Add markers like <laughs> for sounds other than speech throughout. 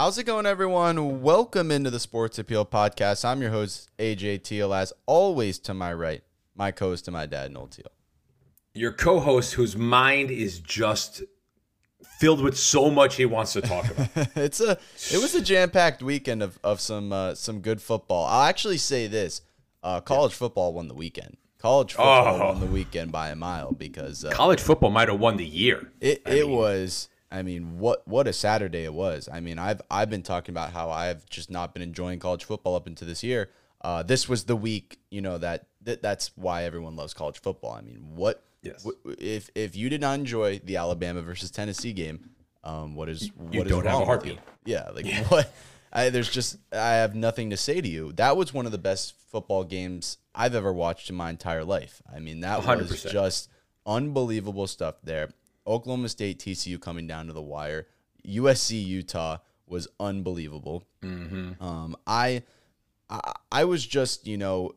How's it going, everyone? Welcome into the Sports Appeal Podcast. I'm your host, AJ Teal. As always, to my right, my co host to my dad, Noel Teal. Your co host, whose mind is just filled with so much he wants to talk about. <laughs> it's a it was a jam packed weekend of, of some uh, some good football. I'll actually say this: uh, college football won the weekend. College football Oh. won the weekend by a mile because uh, College football might have won the year. It I it mean- was. I mean, what what a Saturday it was. I mean, I've I've been talking about how I've just not been enjoying college football up into this year. Uh, this was the week, you know that, that that's why everyone loves college football. I mean, what Yes. wh- if if you did not enjoy the Alabama versus Tennessee game, um, what is what is don't have a heartbeat. Yeah, like what? I, there's just I have nothing to say to you. That was one of the best football games I've ever watched in my entire life. I mean, that was 100%. just unbelievable stuff there. Oklahoma State, TCU coming down to the wire. USC, Utah was unbelievable. Um, I, I, I was just you know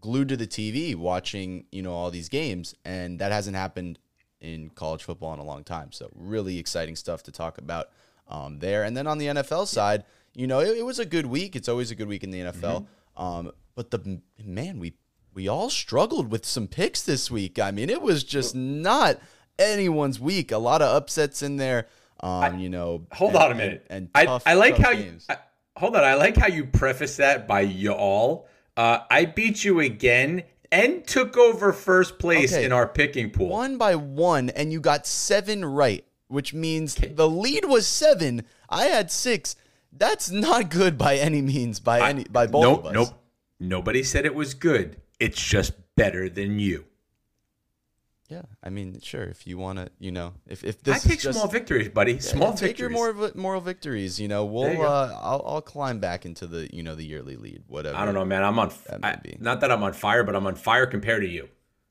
glued to the TV watching you know all these games, and that hasn't happened in college football in a long time. So really exciting stuff to talk about um, there. And then on the NFL side, you know, it, it was a good week. It's always a good week in the NFL. Um, but the man, we we all struggled with some picks this week. I mean, it was just not anyone's week. A lot of upsets in there. Um, you know, Hold and- on a minute. And, and I, tough- I like how games. you. I, hold on. I like how you preface that by y'all. Uh, I beat you again and took over first place Okay. in our picking pool. one by one, and you got seven right, which means the lead was seven. I had six. That's not good by any means. By any by both nope, of us. Nope. Nobody said it was good. It's just better than you. Yeah, I mean, sure. If you want to, you know, if if I this take is just small victories, buddy. small take victories. your moral moral victories. You know, we'll you uh, I'll I'll climb back into the you know the yearly lead. Whatever. I don't know, man. I'm on. That I, be. not that I'm on fire, but I'm on fire compared to you.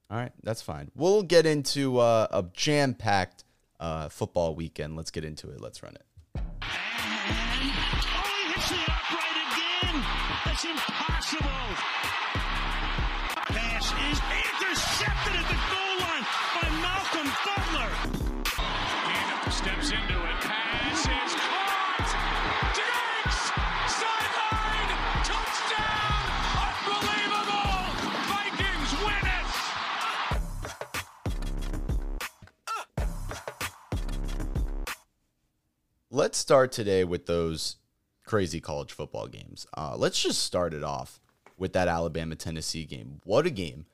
All right, that's fine. We'll get into uh, a jam packed uh, football weekend. Let's get into it. Let's run it. Oh, he hits the upright again. That's impossible. Pass is intercepted Malcolm Butler. Gannon steps into it. Pass is caught. Diggs! Sideline! Touchdown! Unbelievable! Vikings win it! Let's start today with those crazy college football games. Uh, let's just start it off with that Alabama Tennessee game. What a game!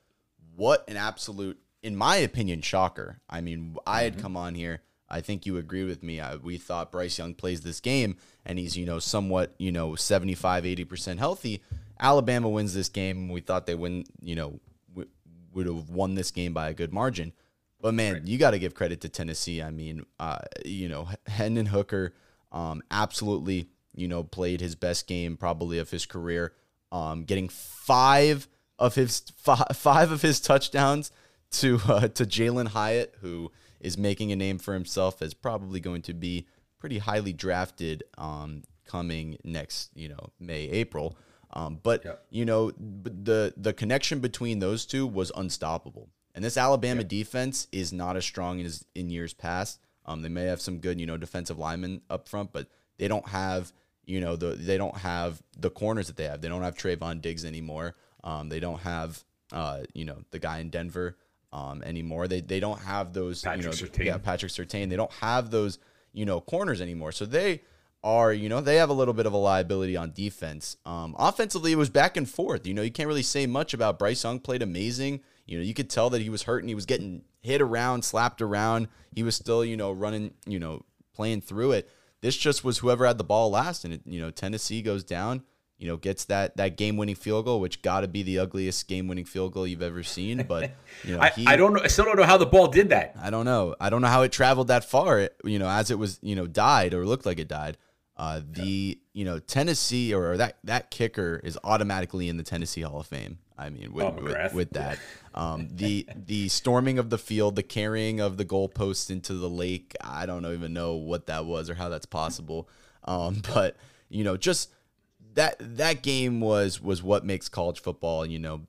What an absolute, in my opinion, shocker. I mean, I had come on here. I think you agree with me. I, we thought Bryce Young plays this game and he's, you know, somewhat, you know, 75, 80% healthy. Alabama wins this game. We thought they win, you know, w- would have won this game by a good margin. But man, you got to give credit to Tennessee. I mean, uh, you know, Hendon Hooker um, absolutely, you know, played his best game probably of his career, um, getting five of his fi- five of his touchdowns to <laughs> uh, to Jalin Hyatt, who is making a name for himself as probably going to be pretty highly drafted um, coming next, you know, May April. Um, but Yep. you know, the the connection between those two was unstoppable. And this Alabama defense is not as strong as in years past. Um, they may have some good, you know, defensive linemen up front, but they don't have, you know, the they don't have the corners that they have. They don't have Trevon Diggs anymore. Um, they don't have, uh, you know, the guy in Denver um, anymore. They they don't have those, you Patrick know, Surtain. yeah, Patrick Surtain. They don't have those, you know, corners anymore. So they are, you know, they have a little bit of a liability on defense. Um, offensively, it was back and forth. You know, you can't really say much about Bryce Young played amazing. You know, you could tell that he was hurt and he was getting hit around, slapped around. He was still, you know, running, you know, playing through it. This just was whoever had the ball last, and it, you know, Tennessee goes down. You know, gets that that game winning field goal, which got to be the ugliest game winning field goal you've ever seen. But <laughs> you know, I, he, I don't know. I still don't know how the ball did that. I don't know. I don't know how it traveled that far. It, you know, as it was, you know, died or looked like it died. Uh, the you know Tennessee or, or that that kicker is automatically in the Tennessee Hall of Fame. I mean, with Oh, with, with that, <laughs> um, the the storming of the field, the carrying of the goalposts into the lake. I don't even know what that was or how that's possible. Um, <laughs> but you know, just that that game was was what makes college football. You know,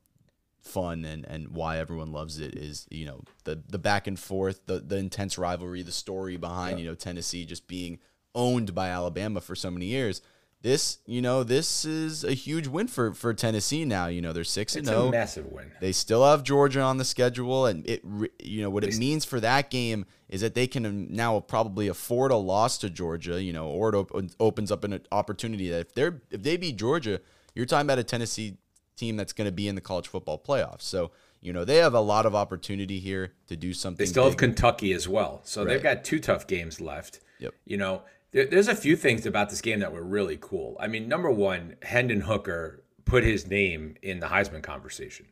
fun and and why everyone loves it is you know the the back and forth the the intense rivalry the story behind you know Tennessee just being owned by Alabama for so many years. This, you know, this is a huge win for for Tennessee now. You know, they're six and It's a zero. massive win. They still have Georgia on the schedule, and it, you know, what it means for that game is that they can now probably afford a loss to Georgia, you know, or it op- opens up an opportunity that if they're if they beat Georgia, you're talking about a Tennessee team that's going to be in the college football playoffs. So, you know, they have a lot of opportunity here to do something. They still have. Kentucky as well, so they've got two tough games left. Yep. You know, there's a few things about this game that were really cool. I mean, number one, Hendon Hooker put his name in the Heisman conversation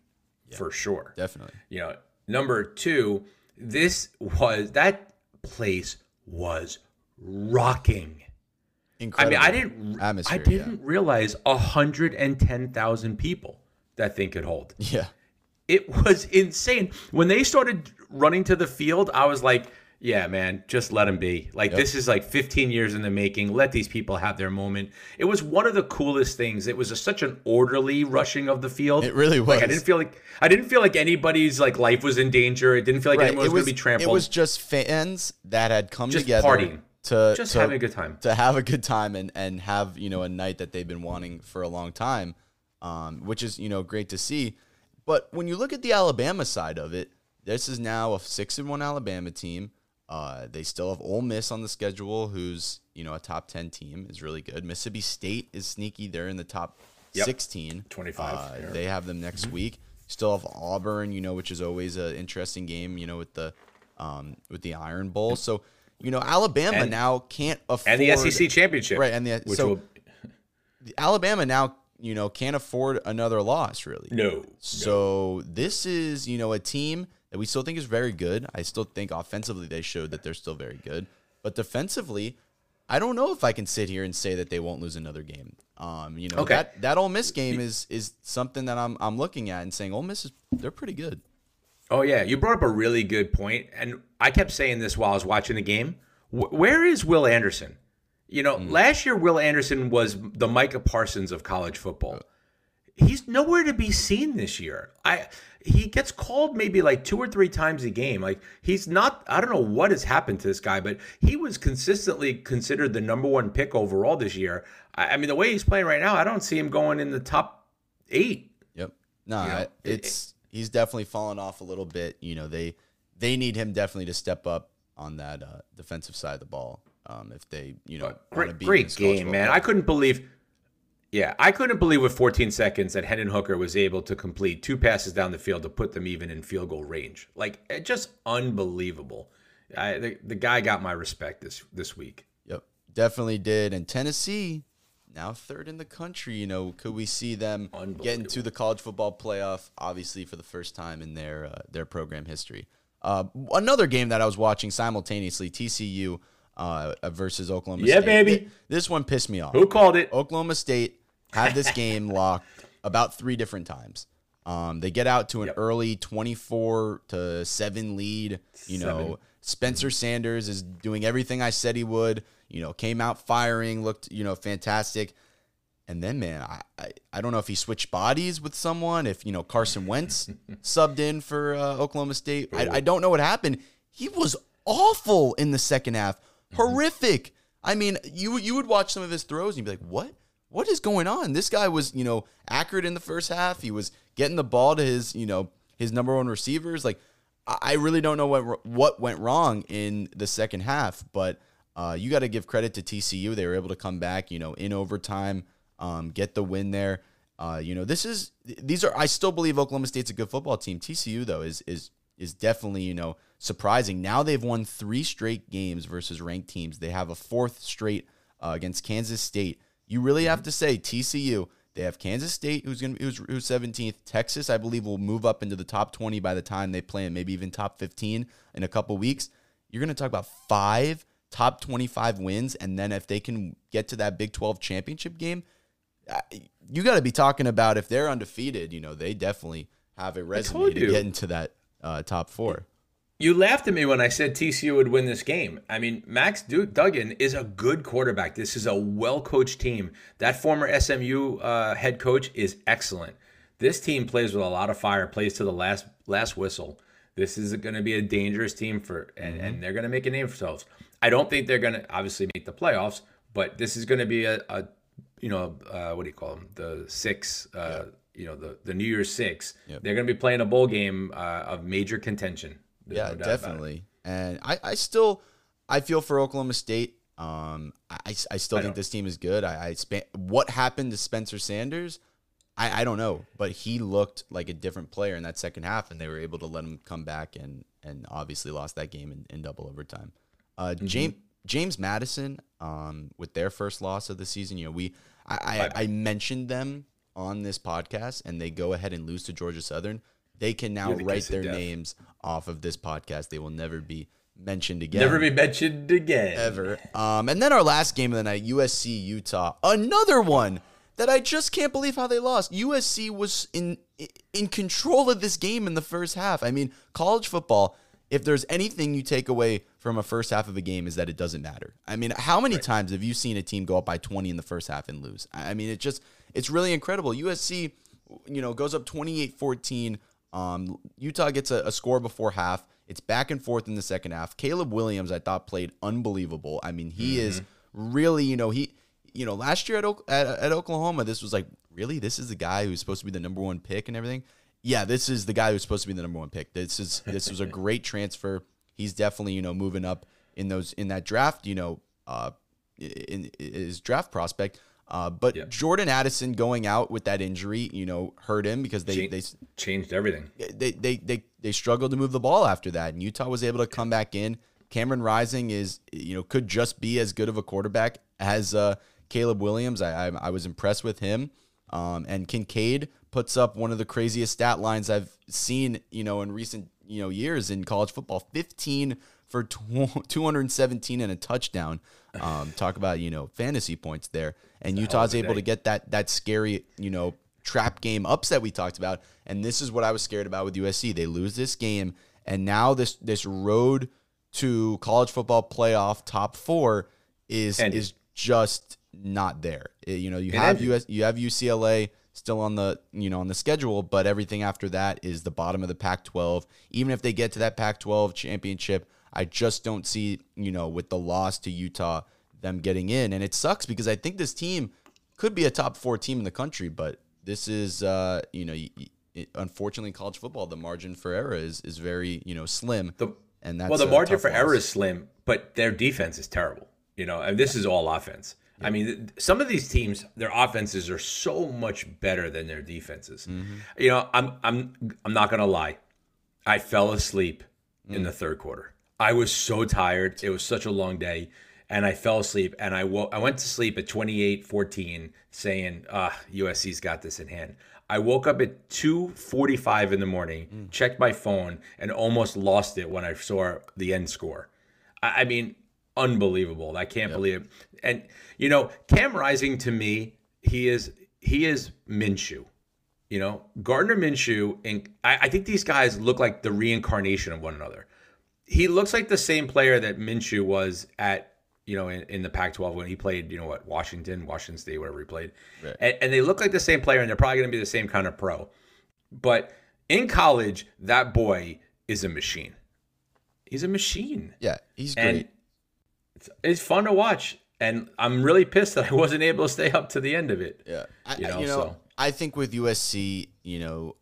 for sure. definitely. You know, number two, this was that place was rocking. Incredible. I mean, I didn't. atmosphere, I didn't realize hundred and ten thousand people that thing could hold. Yeah. It was insane. When they started running to the field, I was like, yeah, man, just let them be. Like, this is like 15 years in the making. Let these people have their moment. It was one of the coolest things. It was a, such an orderly rushing of the field. It really Like, I didn't feel like I didn't feel like anybody's like life was in danger. It didn't feel like Right. anyone was, was going to be trampled. It was just fans that had come Just together partying. to just to- having a good time. to have a good time and and have you know a night that they've been wanting for a long time, um, which is you know great to see. But when you look at the Alabama side of it, this is now a six and one Alabama team. Uh, they still have Ole Miss on the schedule, who's you know a top ten team, is really good. Mississippi State is sneaky; they're in the top Yep. sixteen. 25, Uh, yeah. They have them next week. Still have Auburn, you know, which is always an interesting game, you know, with the um, with the Iron Bowl. So you know, Alabama And- now can't afford and the SEC championship, Right, and the- which so- will Alabama now, you know, can't afford another loss really. no. So this is, you know, a team that we still think is very good. I still think offensively they showed that they're still very good, but defensively, I don't know if I can sit here and say that they won't lose another game. Um, you know, Okay. that that Ole Miss game is is something that I'm I'm looking at and saying Ole Miss is they're pretty good. Oh yeah, you brought up a really good point, and I kept saying this while I was watching the game. Wh- where is Will Anderson? You know, last year Will Anderson was the Micah Parsons of college football. He's nowhere to be seen this year. I he gets called maybe like two or three times a game. Like he's not. I don't know what has happened to this guy, but he was consistently considered the number one pick overall this year. I, I mean, the way he's playing right now, I don't see him going in the top eight. Yep. No, You know, I- it- it's he's definitely fallen off a little bit. You know, they they need him definitely to step up on that uh, defensive side of the ball. Um, if they, you know, Great, be great game, man. football. I couldn't believe. Yeah, I couldn't believe with 14 seconds that Hendon Hooker was able to complete two passes down the field to put them even in field goal range. Like, it just unbelievable. I, the, the guy got my respect this this week. Yep, definitely did. And Tennessee now third in the country. You know, could we see them get into the college football playoff? Obviously, for the first time in their uh, their program history. Uh, another game that I was watching simultaneously: TCU uh, versus Oklahoma. State. Yeah, State. baby. This one pissed me off. Who called it? Oklahoma State had this game <laughs> locked about three different times. Um, they get out to an Yep. early 24 to 7 lead. You know, Spencer Sanders is doing everything I said he would. You know, came out firing, looked, you know, fantastic. And then, man, I, I, I don't know if he switched bodies with someone, if, you know, Carson Wentz <laughs> subbed in for uh, Oklahoma State. I, I don't know what happened. He was awful in the second half. Horrific. I mean, you you would watch some of his throws and you'd be like, what? What is going on? This guy was, you know, accurate in the first half. He was getting the ball to his, you know, his number one receivers. Like, I I really don't know what what went wrong in the second half, but uh, you got to give credit to TCU. They were able to come back, you know, in overtime, um, get the win there. Uh, you know, this is these are. I still believe Oklahoma State's a good football team. TCU though is is is definitely you know surprising. Now they've won three straight games versus ranked teams. They have a fourth straight uh, against Kansas State. You really have to say TCU. They have Kansas State, who's going to who's who's seventeenth. Texas, I believe, will move up into the top twenty by the time they play, and maybe even top fifteen in a couple weeks. You're going to talk about five top twenty-five wins, and then if they can get to that Big Twelve championship game, you got to be talking about if they're undefeated. You know, they definitely have a resume to get into that uh, top four. You laughed at me when I said TCU would win this game. I mean, Max Du- Duggan is a good quarterback. This is a well coached team. That former SMU uh, head coach is excellent. This team plays with a lot of fire, plays to the last last whistle. This is going to be a dangerous team for, and, and they're going to make a name for themselves. I don't think they're going to obviously make the playoffs, but this is going to be a, a you know, uh, what do you call them? The six, uh, you know, the, the New Year's six. Yep. They're going to be playing a bowl game uh, of major contention. There's yeah, no doubt about it. definitely. And I, I still, I feel for Oklahoma State. Um, I, I still I think this team is good. I, I span, what happened to Spencer Sanders? I, I don't know, but he looked like a different player in that second half, and they were able to let him come back and and obviously lost that game in, in double overtime. Uh, Mm-hmm. James James Madison, um, with their first loss of the season, you know, we I, I, I mentioned them on this podcast, and they go ahead and lose to Georgia Southern. They can now the write their names off of this podcast. They will never be mentioned again. Never be mentioned again. ever. Um, and then our last game of the night, USC Utah, another one that I just can't believe how they lost. USC was in in control of this game in the first half. I mean, college football. If there's anything you take away from a first half of a game, is that it doesn't matter. I mean, how many times have you seen a team go up by 20 in the first half and lose? I mean, it just it's really incredible. USC, you know, goes up 28-14. Um, Utah gets a, a score before half. It's back and forth in the second half. Caleb Williams, I thought, played unbelievable. I mean, he is really, you know, he, you know, last year at, at at Oklahoma, this was like, really, this is the guy who's supposed to be the number one pick and everything. Yeah, this is the guy who's supposed to be the number one pick. This is this was a <laughs> great transfer. He's definitely, you know, moving up in those in that draft, you know, uh, in, in his draft prospect. Uh, but. Jordan Addison going out with that injury, you know, hurt him because they they changed everything. they, they they they struggled to move the ball after that, and Utah was able to come back in. Cameron Rising is you know could just be as good of a quarterback as uh, Caleb Williams. I, I I was impressed with him. Um, and Kincaid puts up one of the craziest stat lines I've seen you know in recent you know years in college football. Fifteen for tw- 217 and a touchdown. Um, talk about you know fantasy points there, and Utah's a able to get that that scary you know trap game upset we talked about, and this is what I was scared about with USC. They lose this game, and now this this road to college football playoff top four is Ended. is just not there. Uh, You know, you have. US, you have UCLA still on the you know on the schedule, but everything after that is the bottom of the Pac-12. Even if they get to that Pac-12 championship, I just don't see you know with the loss to Utah them getting in, and it sucks because I think this team could be a top four team in the country, but this is uh you know. It, unfortunately, in college football, the margin for error is is very you know slim, The, and that's well, the margin for loss. error is slim, but their defense is terrible. You know, and this is all offense. I mean, some of these teams, their offenses are so much better than their defenses. Mm-hmm. You know, I'm I'm I'm not gonna lie, I fell asleep in Mm. the third quarter. I was so tired. It was such a long day, and I fell asleep. And I wo- I went to sleep at 28-14, saying, "Ah, USC's got this in hand." I woke up at 2:45 in the morning, Mm. checked my phone, and almost lost it when I saw the end score. I, I mean, unbelievable. I can't believe it. And you know, Cam Rising to me, he is he is Minshew. You know, Gardner Minshew, and I, I think these guys look like the reincarnation of one another. He looks like the same player that Minshew was at, you know, in, in the Pac-12 when he played, you know, what Washington, Washington State, whatever he played, and, and they look like the same player, and they're probably going to be the same kind of pro. But in college, that boy is a machine. He's a machine Yeah, he's great. and it's, it's fun to watch. And I'm really pissed that I wasn't able to stay up to the end of it. Yeah, I, You know, you know, so- I think with USC, you know,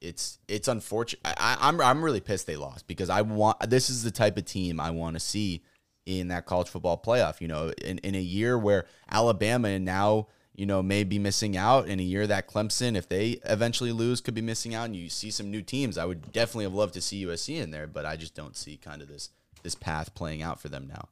it's it's unfortunate. I, I'm I'm really pissed they lost because I want this is the type of team I want to see in that college football playoff. You know, in in a year where Alabama and now you know may be missing out, in a year that Clemson, if they eventually lose, could be missing out, and you see some new teams. I would definitely have loved to see USC in there, but I just don't see kind of this this path playing out for them now.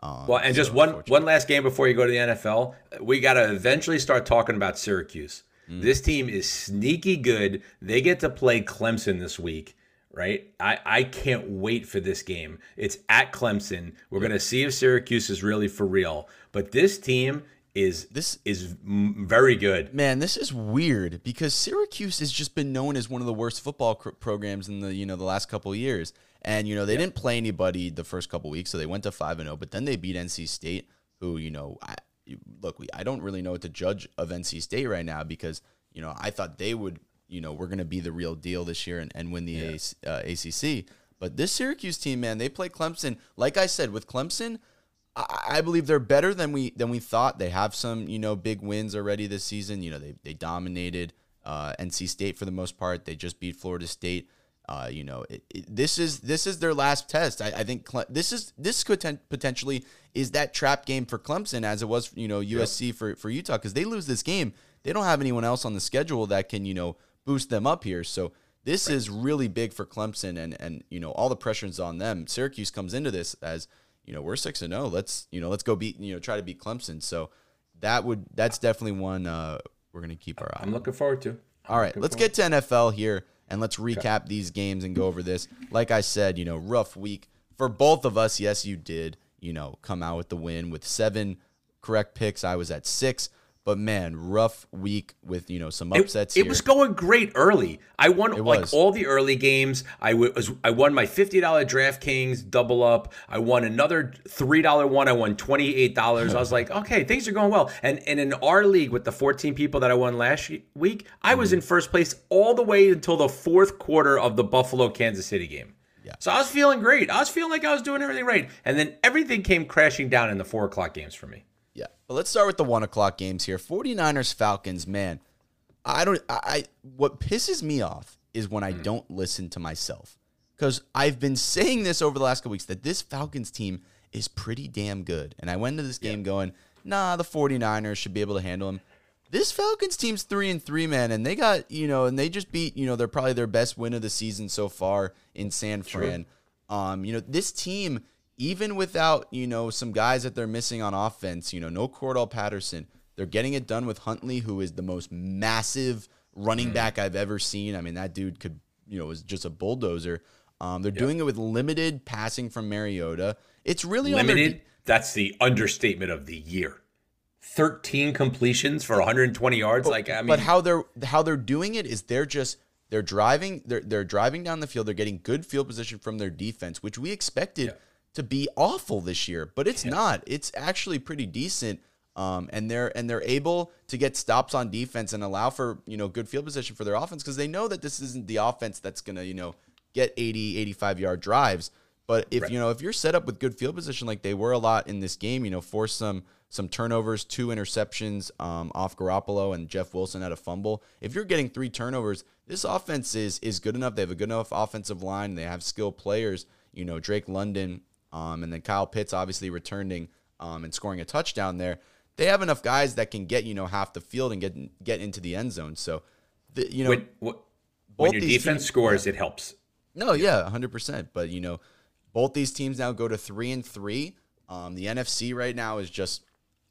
Um, Well, and just one one last game before you go to the NFL, we got to eventually start talking about Syracuse. Mm. This team is sneaky good. They get to play Clemson this week, right? I, I can't wait for this game. It's at Clemson. We're going to see if Syracuse is really for real. But this team is This- is very good. Man, this is weird because Syracuse has just been known as one of the worst football cr- programs in the you know the last couple of years. And you know they didn't play anybody the first couple weeks, so they went to five and zero. But then they beat NC State, who you know, I, look, we, I don't really know what to judge of NC State right now because you know I thought they would you know we're going to be the real deal this year and, and win the AC, uh, ACC. But this Syracuse team, man, they play Clemson. Like I said, with Clemson, I, I believe they're better than we than we thought. They have some you know big wins already this season. You know they they dominated uh, NC State for the most part. They just beat Florida State. Uh, you know, it, it, this is this is their last test. I, I think Cle- this is this could ten- potentially is that trap game for Clemson as it was, you know, USC for for Utah because they lose this game, they don't have anyone else on the schedule that can you know boost them up here. So this is really big for Clemson, and and you know all the pressure is on them. Syracuse comes into this as you know we're six and zero. Let's you know let's go beat you know try to beat Clemson. So that would that's definitely one uh, we're gonna keep our eye. I'm looking forward to. All right, let's get to NFL here and let's recap these games and go over this. Like I said, you know, rough week for both of us. Yes, you did, you know, come out with the win with seven correct picks. I was at six. But man, rough week with you know some upsets. It, it was going great early. I won like was. all the early games. I was I won my fifty dollar DraftKings double up. I won another three dollar one. I won twenty eight dollars. I was like, <laughs> okay, things are going well. And and in our league with the fourteen people that I won last week, I was mm-hmm. in first place all the way until the fourth quarter of the Buffalo Kansas City game. Yeah. So I was feeling great. I was feeling like I was doing everything right. And then everything came crashing down in the four o'clock games for me. Yeah. But let's start with the one o'clock games here. 49ers Falcons, man. I don't I, I what pisses me off is when I don't listen to myself. Because I've been saying this over the last couple weeks that this Falcons team is pretty damn good. And I went into this game going, nah, the 49ers should be able to handle them. This Falcons team's three and three, man, and they got, you know, and they just beat, you know, they're probably their best win of the season so far in San Fran. Um, you know, this team, even without, you know, some guys that they're missing on offense, you know, no Cordell Patterson, they're getting it done with Huntley, who is the most massive running back I've ever seen. I mean, that dude could, you know, was just a bulldozer. Um, they're doing it with limited passing from Mariota. It's really on their de- Limited. That's the understatement of the year. 13 completions for 120 yards. like I mean, but how they're how they're doing it is they're just they're driving they're they're driving down the field. They're getting good field position from their defense, which we expected to be awful this year, but it's not. It's actually pretty decent. Um, and they're and they're able to get stops on defense and allow for you know good field position for their offense because they know that this isn't the offense that's gonna you know get 80 85 yard drives. But if you know if you're set up with good field position like they were a lot in this game you know force some some turnovers two interceptions um, off Garoppolo and Jeff Wilson had a fumble. If you're getting three turnovers this offense is is good enough. They have a good enough offensive line. They have skilled players you know Drake London um, and then Kyle Pitts obviously returning um, and scoring a touchdown there they have enough guys that can get you know half the field and get get into the end zone so the, you know when, when your defense teams- scores, it helps. no, yeah, hundred percent. But you know, both these teams now go to three and three. Um, the NFC right now is just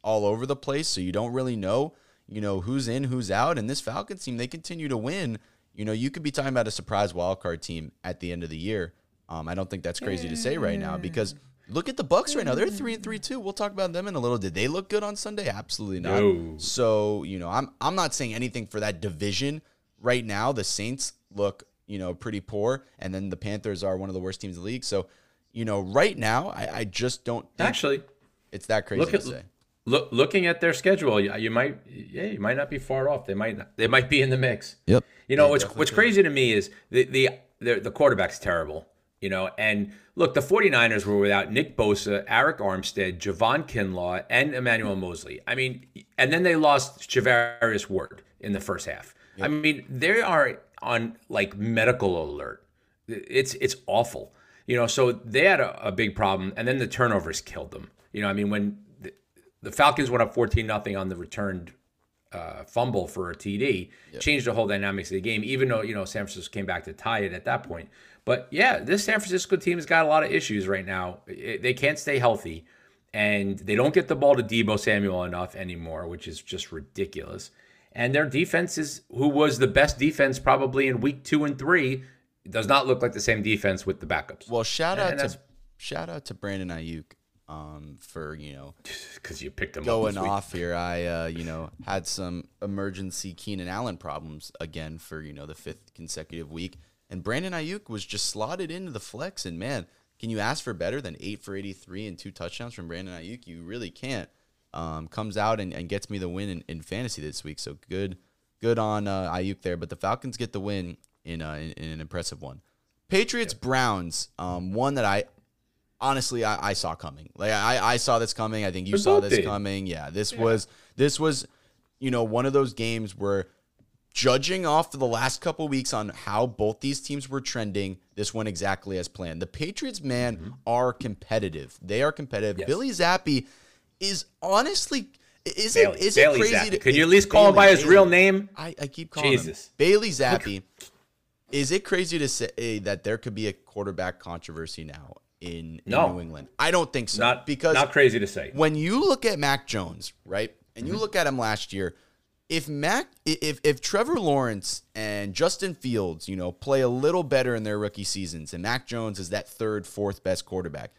all over the place, so you don't really know, you know, who's in, who's out. And this Falcons team, they continue to win. You know, you could be talking about a surprise wild card team at the end of the year. Um, I don't think that's crazy to say right now because look at the Bucs right now; they're three and three too. We'll talk about them in a little. Did they look good on Sunday? Absolutely not. No. So you know, I'm I'm not saying anything for that division right now. The Saints look you know pretty poor, and then the Panthers are one of the worst teams in the league. So you know, right now, I, I just don't think Actually, it's that crazy look to say. look looking at their schedule. You, you might yeah, you might not be far off. They might not, they might be in the mix. Yep. You know They what's what's crazy to me is the the the, the quarterback's terrible. You know, and look, the 49ers were without Nick Bosa, Arik Armstead, Javon Kinlaw, and Emmanuel Moseley. I mean, and then they lost Charvarius Ward in the first half. I mean, they are on like medical alert. It's it's awful. You know, so they had a, a big problem, and then the turnovers killed them. You know, I mean, when the, the Falcons went up 14 nothing on the returned uh, fumble for a TD, changed the whole dynamics of the game, even though, you know, San Francisco came back to tie it at that point. But yeah, this San Francisco team has got a lot of issues right now. It- they can't stay healthy, and they don't get the ball to Deebo Samuel enough anymore, which is just ridiculous. And their defense is, who was the best defense probably in week two and three, does not look like the same defense with the backups. Well, shout out to shout out to Brandon Aiyuk um, for you know <laughs> because you picked them going up this week. off here. I uh, you know had some emergency Keenan Allen problems again for you know the fifth consecutive week, and Brandon Aiyuk was just slotted into the flex. And man, can you ask for better than eight for eighty three and two touchdowns from Brandon Aiyuk? You really can't. Um, comes out and, and gets me the win in, in fantasy this week. So good, good on uh, Aiyuk there. But the Falcons get the win in, uh, in, in an impressive one. Patriots Browns, um, one that I honestly I, I saw coming. Like I, I saw this coming. I think you saw this coming. Yeah, this was this was, you know, one of those games where judging off the last couple weeks on how both these teams were trending, this went exactly as planned. The Patriots, man, are competitive. They are competitive. Mm-hmm. Yes. Billy Zappe is honestly is Bailey, it is Bailey it crazy Zappe. to Could you at least call him by his real name? I, I keep calling Jesus. him Bailey Zappe. <laughs> Is it crazy to say that there could be a quarterback controversy now in, in No. New England? I don't think so. Not because not crazy to say. when you look at Mac Jones, right, and Mm-hmm. you look at him last year, if Mac, if if Trevor Lawrence and Justin Fields, you know, play a little better in their rookie seasons, and Mac Jones is that third, fourth best quarterback,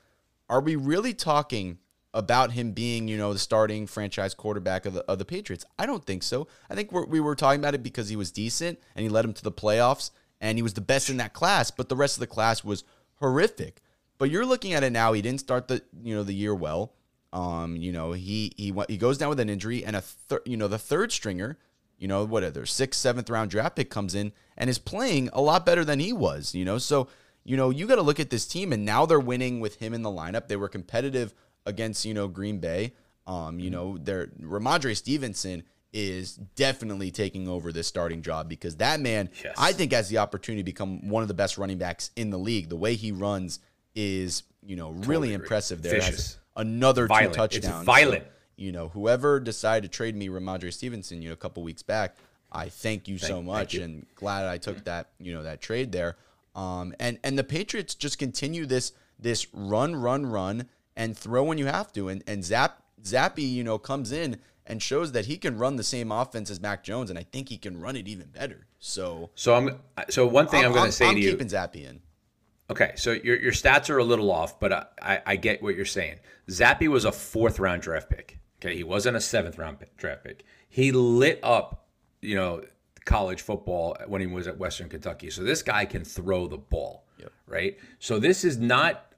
are we really talking about him being, you know, the starting franchise quarterback of the of the Patriots? I don't think so. I think we're, we were talking about it because he was decent and he led him to the playoffs and he was the best in that class, but the rest of the class was horrific. But you're looking at it now. He didn't start the you know the year well. Um, you know he he went, he goes down with an injury and a thir- you know the third stringer, you know what their sixth seventh round draft pick comes in and is playing a lot better than he was. You know so you know you got to look at this team and now they're winning with him in the lineup. They were competitive against you know Green Bay. Um, you know their Rhamondre Stevenson is definitely taking over this starting job because that man Yes. I think has the opportunity to become one of the best running backs in the league. The way he runs is, you know, really impressive. There Vicious. Another Violent. two It's violent. So, you know, whoever decided to trade me Rhamondre Stevenson, you know, a couple weeks back, I thank you so much you. and glad I took that, you know, that trade there. Um, and and the Patriots just continue this this run, run, run, and throw when you have to. And and Zap Zappe, you know, comes in and shows that he can run the same offense as Mac Jones, and I think he can run it even better. So So I'm so one thing I'm, going to say I'm to you. keeping Zappe in. Okay, so your your stats are a little off, but I, I, I get what you're saying. Zappe was a fourth round draft pick. Okay, he wasn't a seventh round draft pick. He lit up, you know, college football when he was at Western Kentucky. So this guy can throw the ball, right? So this is not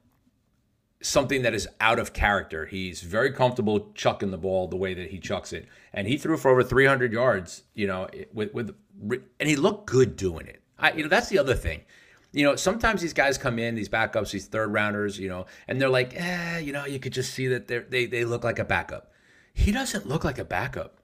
something that is out of character. He's very comfortable chucking the ball the way that he chucks it, and he threw for over 300 yards. You know, with with and he looked good doing it. I, you know, that's the other thing. You know, sometimes these guys come in, these backups, these third rounders, you know, and they're like, eh, you know, you could just see that they they they look like a backup. He doesn't look like a backup.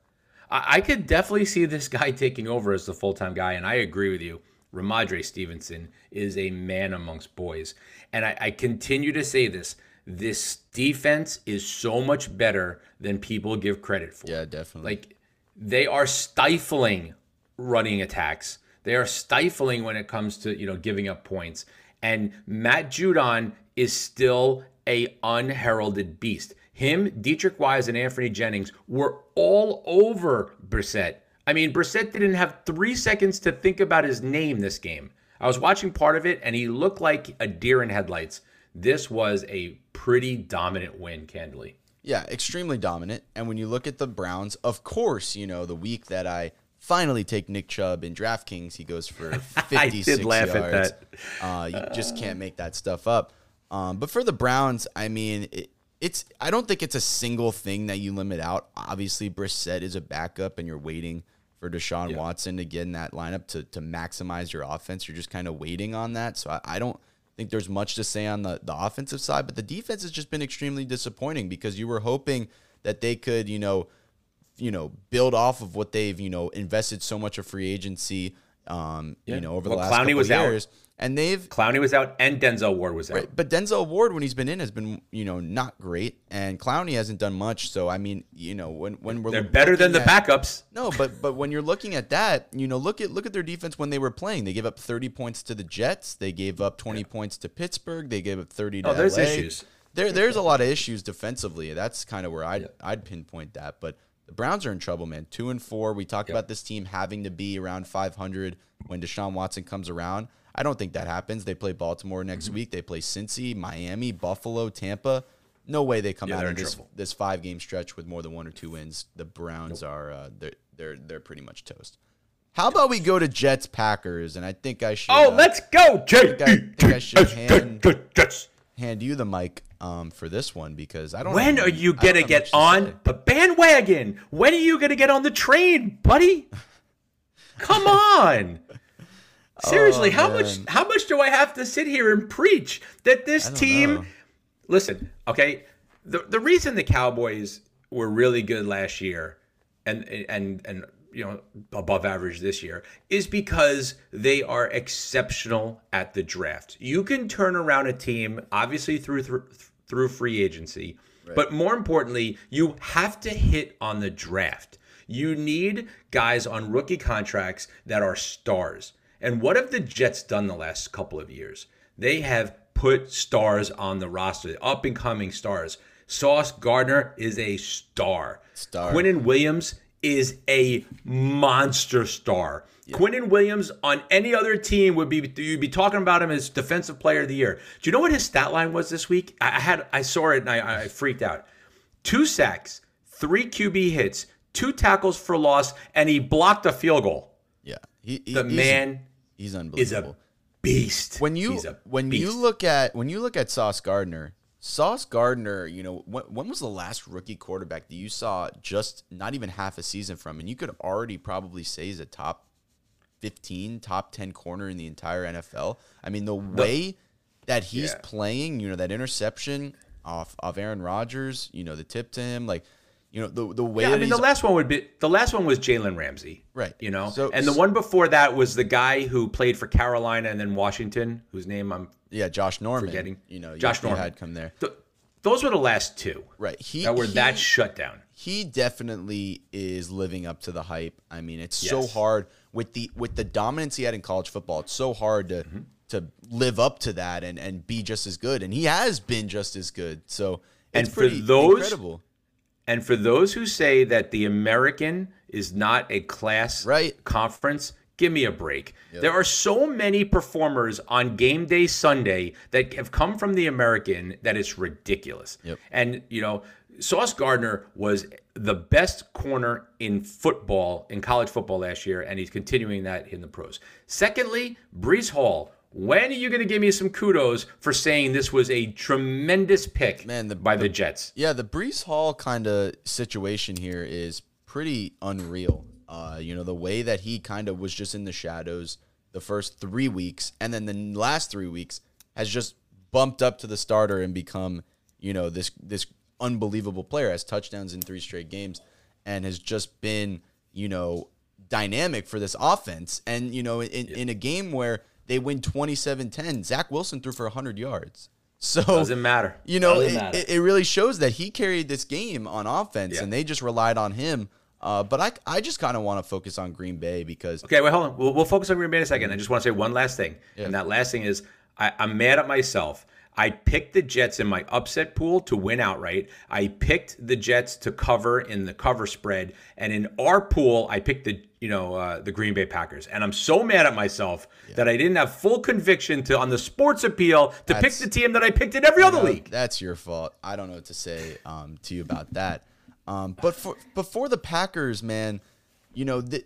I, I could definitely see this <laughs> guy taking over as the full time guy, and I agree with you. Rhamondre Stevenson is a man amongst boys. And I, I continue to say this this defense is so much better than people give credit for. Yeah, definitely. Like they are stifling running attacks. They are stifling when it comes to, you know, giving up points. And Matt Judon is still a unheralded beast. Him, Deatrich Wise, and Anthony Jennings were all over Brissett. I mean, Brissett didn't have three seconds to think about his name this game. I was watching part of it, and he looked like a deer in headlights. This was a pretty dominant win, candidly. Yeah, extremely dominant. And when you look at the Browns, of course, you know, the week that I finally take Nick Chubb in DraftKings, he goes for <laughs> 56 laugh at yards. that. Uh, you just can't make that stuff up. Um, but for the Browns, I mean, it, it's I don't think it's a single thing that you limit out. Obviously, Brissett is a backup, and you're waiting for Deshaun Watson to get in that lineup to to maximize your offense. You're just kind of waiting on that. So I, I don't think there's much to say on the, the offensive side, but the defense has just been extremely disappointing because you were hoping that they could, you know, you know, build off of what they've, you know, invested so much of free agency, um, you know, over Well, the last Clowney couple was out. years. And they've Clowney was out and Denzel Ward was out. Right, but Denzel Ward, when he's been in, has been you know not great, and Clowney hasn't done much. So I mean, you know, when when we're They're better than the at- backups. No, but but when you're looking at that, you know, look at look at their defense when they were playing. They gave up 30 points to the Jets. They gave up 20 points to Pittsburgh. They gave up 30 to Oh, there's LA. issues. There there's a lot of issues defensively. That's kind of where I'd I'd pinpoint that. But the Browns are in trouble, man. Two and four. We talked about this team having to be around 500 when Deshaun Watson comes around. I don't think that happens. They play Baltimore Mm-hmm. next week. They play Cincy, Miami, Buffalo, Tampa. No way they come Yeah, out of this trouble. this five game stretch with more than one or two wins. The Browns are uh, they're they're they're pretty much toast. How about we go to Jets Packers? And I think I should. Oh, uh, let's go, J. I think I should hand hand you the mic um, for this one because I don't. When have- are you gonna get much to on the bandwagon? When are you gonna get on the train, buddy? <laughs> Come on. Seriously, how much how much do I have to sit here and preach that this team know. listen, okay. The the reason the Cowboys were really good last year, and and and you know above average this year, is because they are exceptional at the draft. You can turn around a team, obviously through through, through free agency, but more importantly, you have to hit on the draft. You need guys on rookie contracts that are stars. And what have the Jets done the last couple of years? They have put stars on the roster, up and coming stars. Sauce Gardner is a star. Star. Quinnen Williams is a monster star. Quinnen Williams on any other team would be you'd be talking about him as defensive player of the year. Do you know what his stat line was this week? I had I saw it and I, I freaked out. Two sacks, three QB hits, two tackles for loss, and he blocked a field goal. Yeah, he, he- The he's- man he's is unbelievable. a beast. when you He's a when you look at when you look at Sauce Gardner, Sauce Gardner, you know, when, when was the last rookie quarterback that you saw just not even half a season from, and you could already probably say he's a top fifteen, top ten corner in the entire NFL. I mean, the way that he's Yeah. playing, you know, that interception off of Aaron Rodgers, you know, the tip to him, like, you know, the the way Yeah, I mean the last one would be the last one was Jalen Ramsey, Right. You know, So- and the one before that was the guy who played for Carolina and then Washington, whose name I'm yeah, Josh Norman, forgetting. you know, Josh you, Norman had come there, Th- those were the last two, right? He that were he, that shut down. he definitely is living up to the hype. I mean, it's so hard with the with the dominance he had in college football. It's so hard to Mm-hmm. to live up to that and and be just as good. And he has been just as good. So And for pretty those- incredible, And for those who say that the American is not a class Right. conference, give me a break. There are so many performers on game day Sunday that have come from the American that it's ridiculous. Yep. And, you know, Sauce Gardner was the best corner in football, in college football last year, and he's continuing that in the pros. Secondly, Breece Hall. When are you going to give me some kudos for saying this was a tremendous pick Man, the- by the Jets? yeah. The Breece Hall kind of situation here is pretty unreal. Uh, you know, the way that he kind of was just in the shadows the first three weeks, and then the last three weeks has just bumped up to the starter and become, you know, this this unbelievable player. Has touchdowns in three straight games, and has just been, you know, dynamic for this offense. And you know, in, in a game where they win 27-10, Zach Wilson threw for 100 yards. So Doesn't matter. you know, it, matter. it, really shows that he carried this game on offense, Yeah. and they just relied on him. Uh, but I, I just kind of want to focus on Green Bay because Okay, wait, hold on. We'll, we'll focus on Green Bay in a second. I just want to say one last thing, and that last thing is I, I'm mad at myself. I picked the Jets in my upset pool to win outright. I picked the Jets to cover in the cover spread, and in our pool, I picked the you know uh, the Green Bay Packers. And I'm so mad at myself that I didn't have full conviction to on the sports appeal to pick the team that I picked in every other Uh, league. That's your fault. I don't know what to say um, to you about that. Um, but for before the Packers, man, you know, the,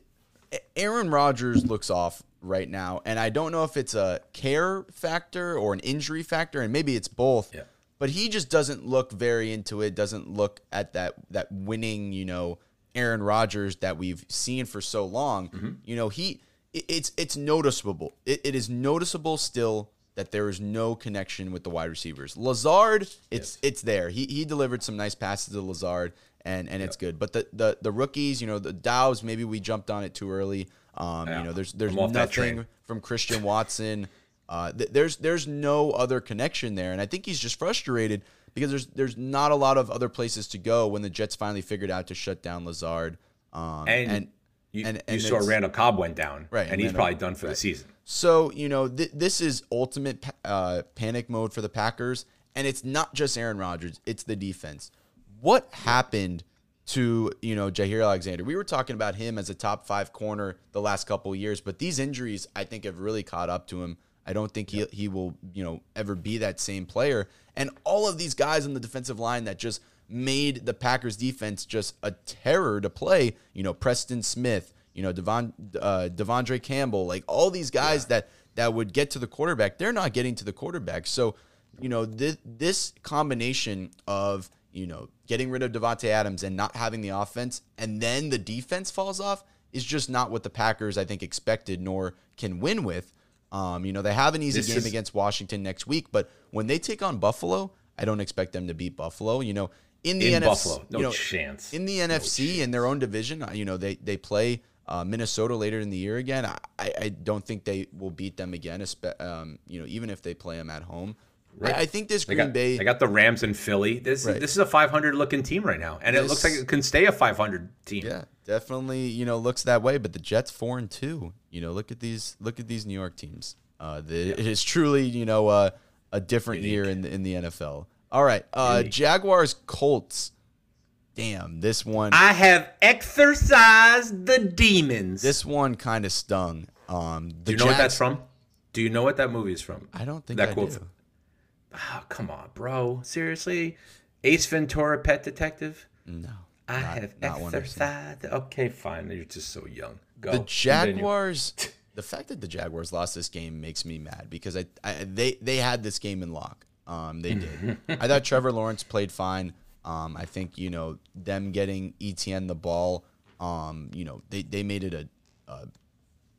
Aaron Rodgers looks off right now, and I don't know if it's a care factor or an injury factor, and maybe it's both. Yeah. But he just doesn't look very into it. Doesn't look at that that winning, you know, Aaron Rodgers that we've seen for so long. Mm-hmm. You know, he it- it's it's noticeable. It, it is noticeable still that there is no connection with the wide receivers. Lazard, it's it's there. He he delivered some nice passes to Lazard, and and it's good. But the the the rookies, you know, the Doubs, maybe we jumped on it too early. Um, Yeah, you know, there's there's I'm off that nothing from Christian Watson. Uh, th- there's there's no other connection there, and I think he's just frustrated because there's there's not a lot of other places to go when the Jets finally figured out to shut down Lazard. Um, And, and you, and- you saw Randall Cobb went down, Right, and and he's Randall- probably done for the season. So, you know, th- this is ultimate pa- uh, panic mode for the Packers. And it's not just Aaron Rodgers, it's the defense. What happened to, you know, Jaire Alexander? We were talking about him as a top five corner the last couple of years, but these injuries, I think, have really caught up to him. I don't think he, he will, you know, ever be that same player. And all of these guys on the defensive line that just made the Packers defense just a terror to play, you know, Preston Smith, you know, Devon, uh, De'Vondre Campbell, like all these guys that that would get to the quarterback, they're not getting to the quarterback. So, you know, this, this combination of, you know, getting rid of Davante Adams and not having the offense and then the defense falls off is just not what the Packers, I think, expected nor can win with. Um, you know, they have an easy This game is- against Washington next week, but when they take on Buffalo, I don't expect them to beat Buffalo. You know, in the In NFC, Buffalo, no you know, chance. in the NFC in their own division. uh, You know, they they play uh, Minnesota later in the year again. I, I I don't think they will beat them again. Um, you know, even if they play them at home. I, I think this They Green got, Bay. they got the Rams and Philly. This Right. this is a 500 looking team right now, and it looks like it can stay a 500 team. Yeah, definitely. You know, looks that way. But the Jets four and two. You know, look at these. Look at these New York teams. Uh, the, it is truly you know uh, a different year in the in the NFL. All right, uh, Jaguars Colts. Damn, this one. I have exorcised the demons. this one kind of stung. Um, the Do you know what that's from? Do you know what that movie is from? I don't think that I quote- do. Oh, come on, bro. Seriously? Ace Ventura, Pet Detective? No. I have not I've seen. exorcised. Okay, fine. You're just so young. Go. The Jaguars. <laughs> the fact that the Jaguars lost this game makes me mad because I, I they they had this game in lock. Um, they did. I thought <laughs> Trevor Lawrence played fine. Um, I think you know them getting Etienne the ball. Um, you know they they made it a a,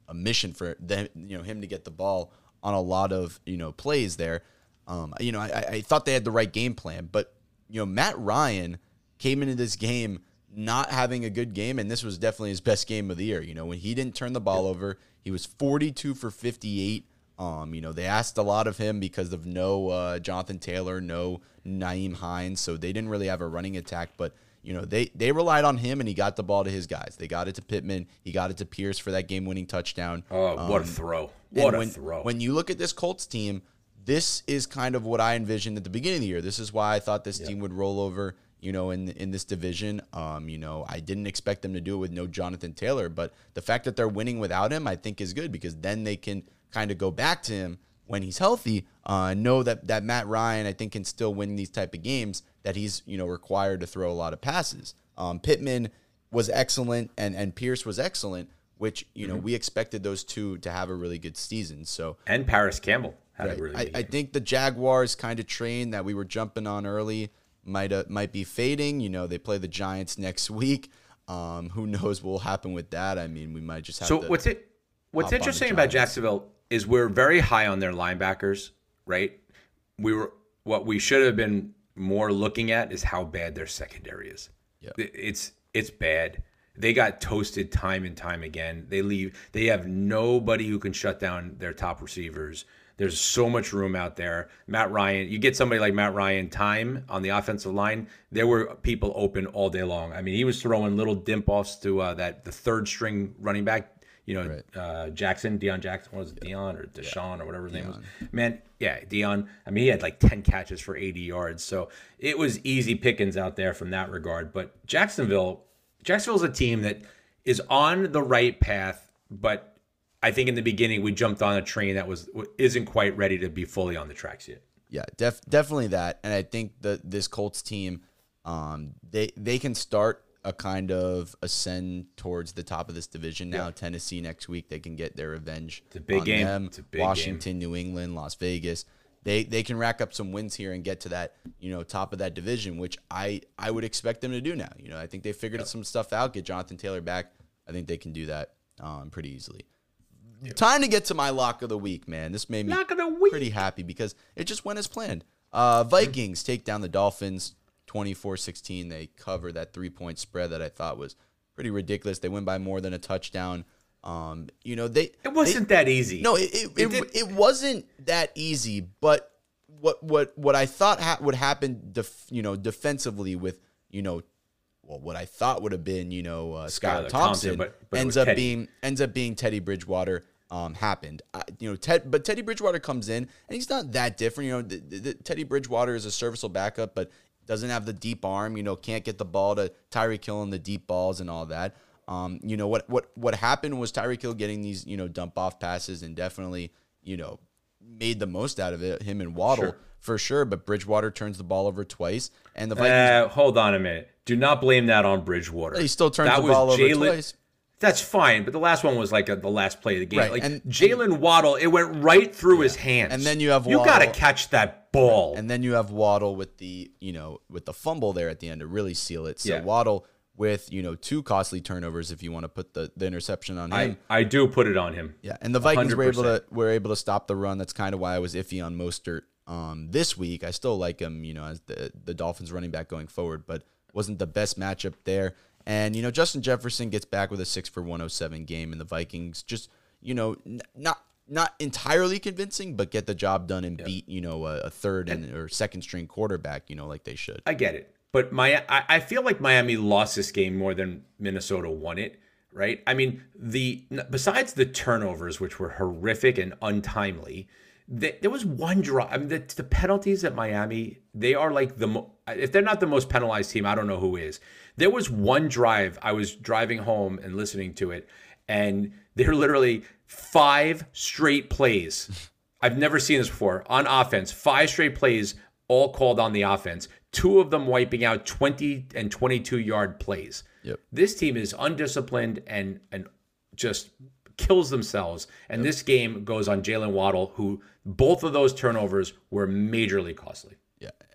a mission for them, you know him to get the ball on a lot of you know plays there. Um, you know I- I thought they had the right game plan, but you know Matt Ryan came into this game not having a good game, and this was definitely his best game of the year. You know when he didn't turn the ball over, he was 42 for 58. Um, you know they asked a lot of him because of no uh, Jonathan Taylor, no Nyheim Hines, so they didn't really have a running attack, but. You know, they they relied on him and he got the ball to his guys. They got it to Pittman. He got it to Pierce for that game winning touchdown. Oh, what a throw. What a when, throw. When you look at this Colts team, this is kind of what I envisioned at the beginning of the year. This is why I thought this team would roll over, you know, in in this division. Um, you know, I didn't expect them to do it with no Jonathan Taylor, but the fact that they're winning without him, I think is good because then they can kind of go back to him when he's healthy. Uh, know that that Matt Ryan, I think, can still win these type of games. That he's you know required to throw a lot of passes. Um, Pittman was excellent, and and Pierce was excellent. Which you Mm-hmm. know we expected those two to have a really good season. So and Parris Campbell had Right. a really I, I think the Jaguars kind of train that we were jumping on early might uh, might be fading. You know, they play the Giants next week. Um, who knows what will happen with that? I mean, we might just have So to. what's it? What's hop on the interesting about Jacksonville is we're very high on their linebackers, right? We were what we should have been more looking at is how bad their secondary is. Yep. It's it's bad. They got toasted time and time again. They leave. They have nobody who can shut down their top receivers. There's so much room out there. Matt Ryan, you get somebody like Matt Ryan time on the offensive line. There were people open all day long. I mean, he was throwing little dimp offs to uh, that the third string running back. You know, Right. uh, Jackson, Deon Jackson, what was it, Deon or Deshaun or whatever his name was? Man, yeah, Deon. I mean, he had like 10 catches for 80 yards. So it was easy pickings out there from that regard. But Jacksonville, Jacksonville's a team that is on the right path, but I think in the beginning we jumped on a train that was isn't quite ready to be fully on the tracks yet. Yeah, def- definitely that. And I think that this Colts team, um, they they can start a kind of ascend towards the top of this division now. Tennessee next week, they can get their revenge. It's a big game. Them. It's a big Washington, New England, Las Vegas. They they can rack up some wins here and get to that you know top of that division, which I I would expect them to do now. You know, I think they figured some stuff out. Get Jonathan Taylor back. I think they can do that um, pretty easily. Time to get to my lock of the week, man. This made me Lock of the week. pretty happy because it just went as planned. Uh, Vikings take down the Dolphins 24-16. They cover that three-point spread that I thought was pretty ridiculous. They win by more than a touchdown. Um, you know, they It wasn't that easy. no, it it, it, it wasn't that easy, but what what what I thought ha- would happen, def, you know, defensively with you know, well, what I thought would have been you know uh, Skylar Thompson, Thompson, but- but ends up Teddy. being ends up being Teddy Bridgewater. Um, happened, I, you know. Ted, but Teddy Bridgewater comes in, and he's not that different. You know, the, the, the- Teddy Bridgewater is a serviceable backup, but doesn't have the deep arm. You know, can't get the ball to Tyreek Hill and the deep balls and all that. Um, you know what what what happened was Tyreek Hill getting these you know dump off passes and definitely you know made the most out of it. Him and Waddle Sure. for sure, but Bridgewater turns the ball over twice, and the Vikings Uh, hold on a minute. Do not blame that on Bridgewater. he still turns That the ball over twice. That's fine, but the last one was like a, the last play of the game. Right, Like and- Jalen Waddle, it went right through his hands. And then you have you got to catch that ball. And then you have Waddle with the, you know, with the fumble there at the end to really seal it. So Yeah. Waddle with, you know, two costly turnovers if you want to put the, the interception on him. I, I do put it on him. yeah. And the Vikings were able to were able to stop the run. That's kind of why I was iffy on Mostert um, this week. I still like him, you know, as the the Dolphins running back going forward, but wasn't the best matchup there. And you know, Justin Jefferson gets back with a six for 107 game, and the Vikings just you know n- not not entirely convincing, but get the job done and beat you know a, a third and or second string quarterback, you know, like they should. I get it, but my I, I feel like Miami lost this game more than Minnesota won it. Right? I mean, the besides the turnovers, which were horrific and untimely, the, there was one draw. I mean, the, the penalties at Miami, they are like the mo- if they're not the most penalized team, I don't know who is. There was one drive I was driving home and listening to it, and they're literally five straight plays. I've never seen this before on offense. Five straight plays, all called on the offense. Two of them wiping out 20 and 22 yard plays. Yep. This team is undisciplined and and just kills themselves. And this game goes on Jalen Waddle, who both of those turnovers were majorly costly.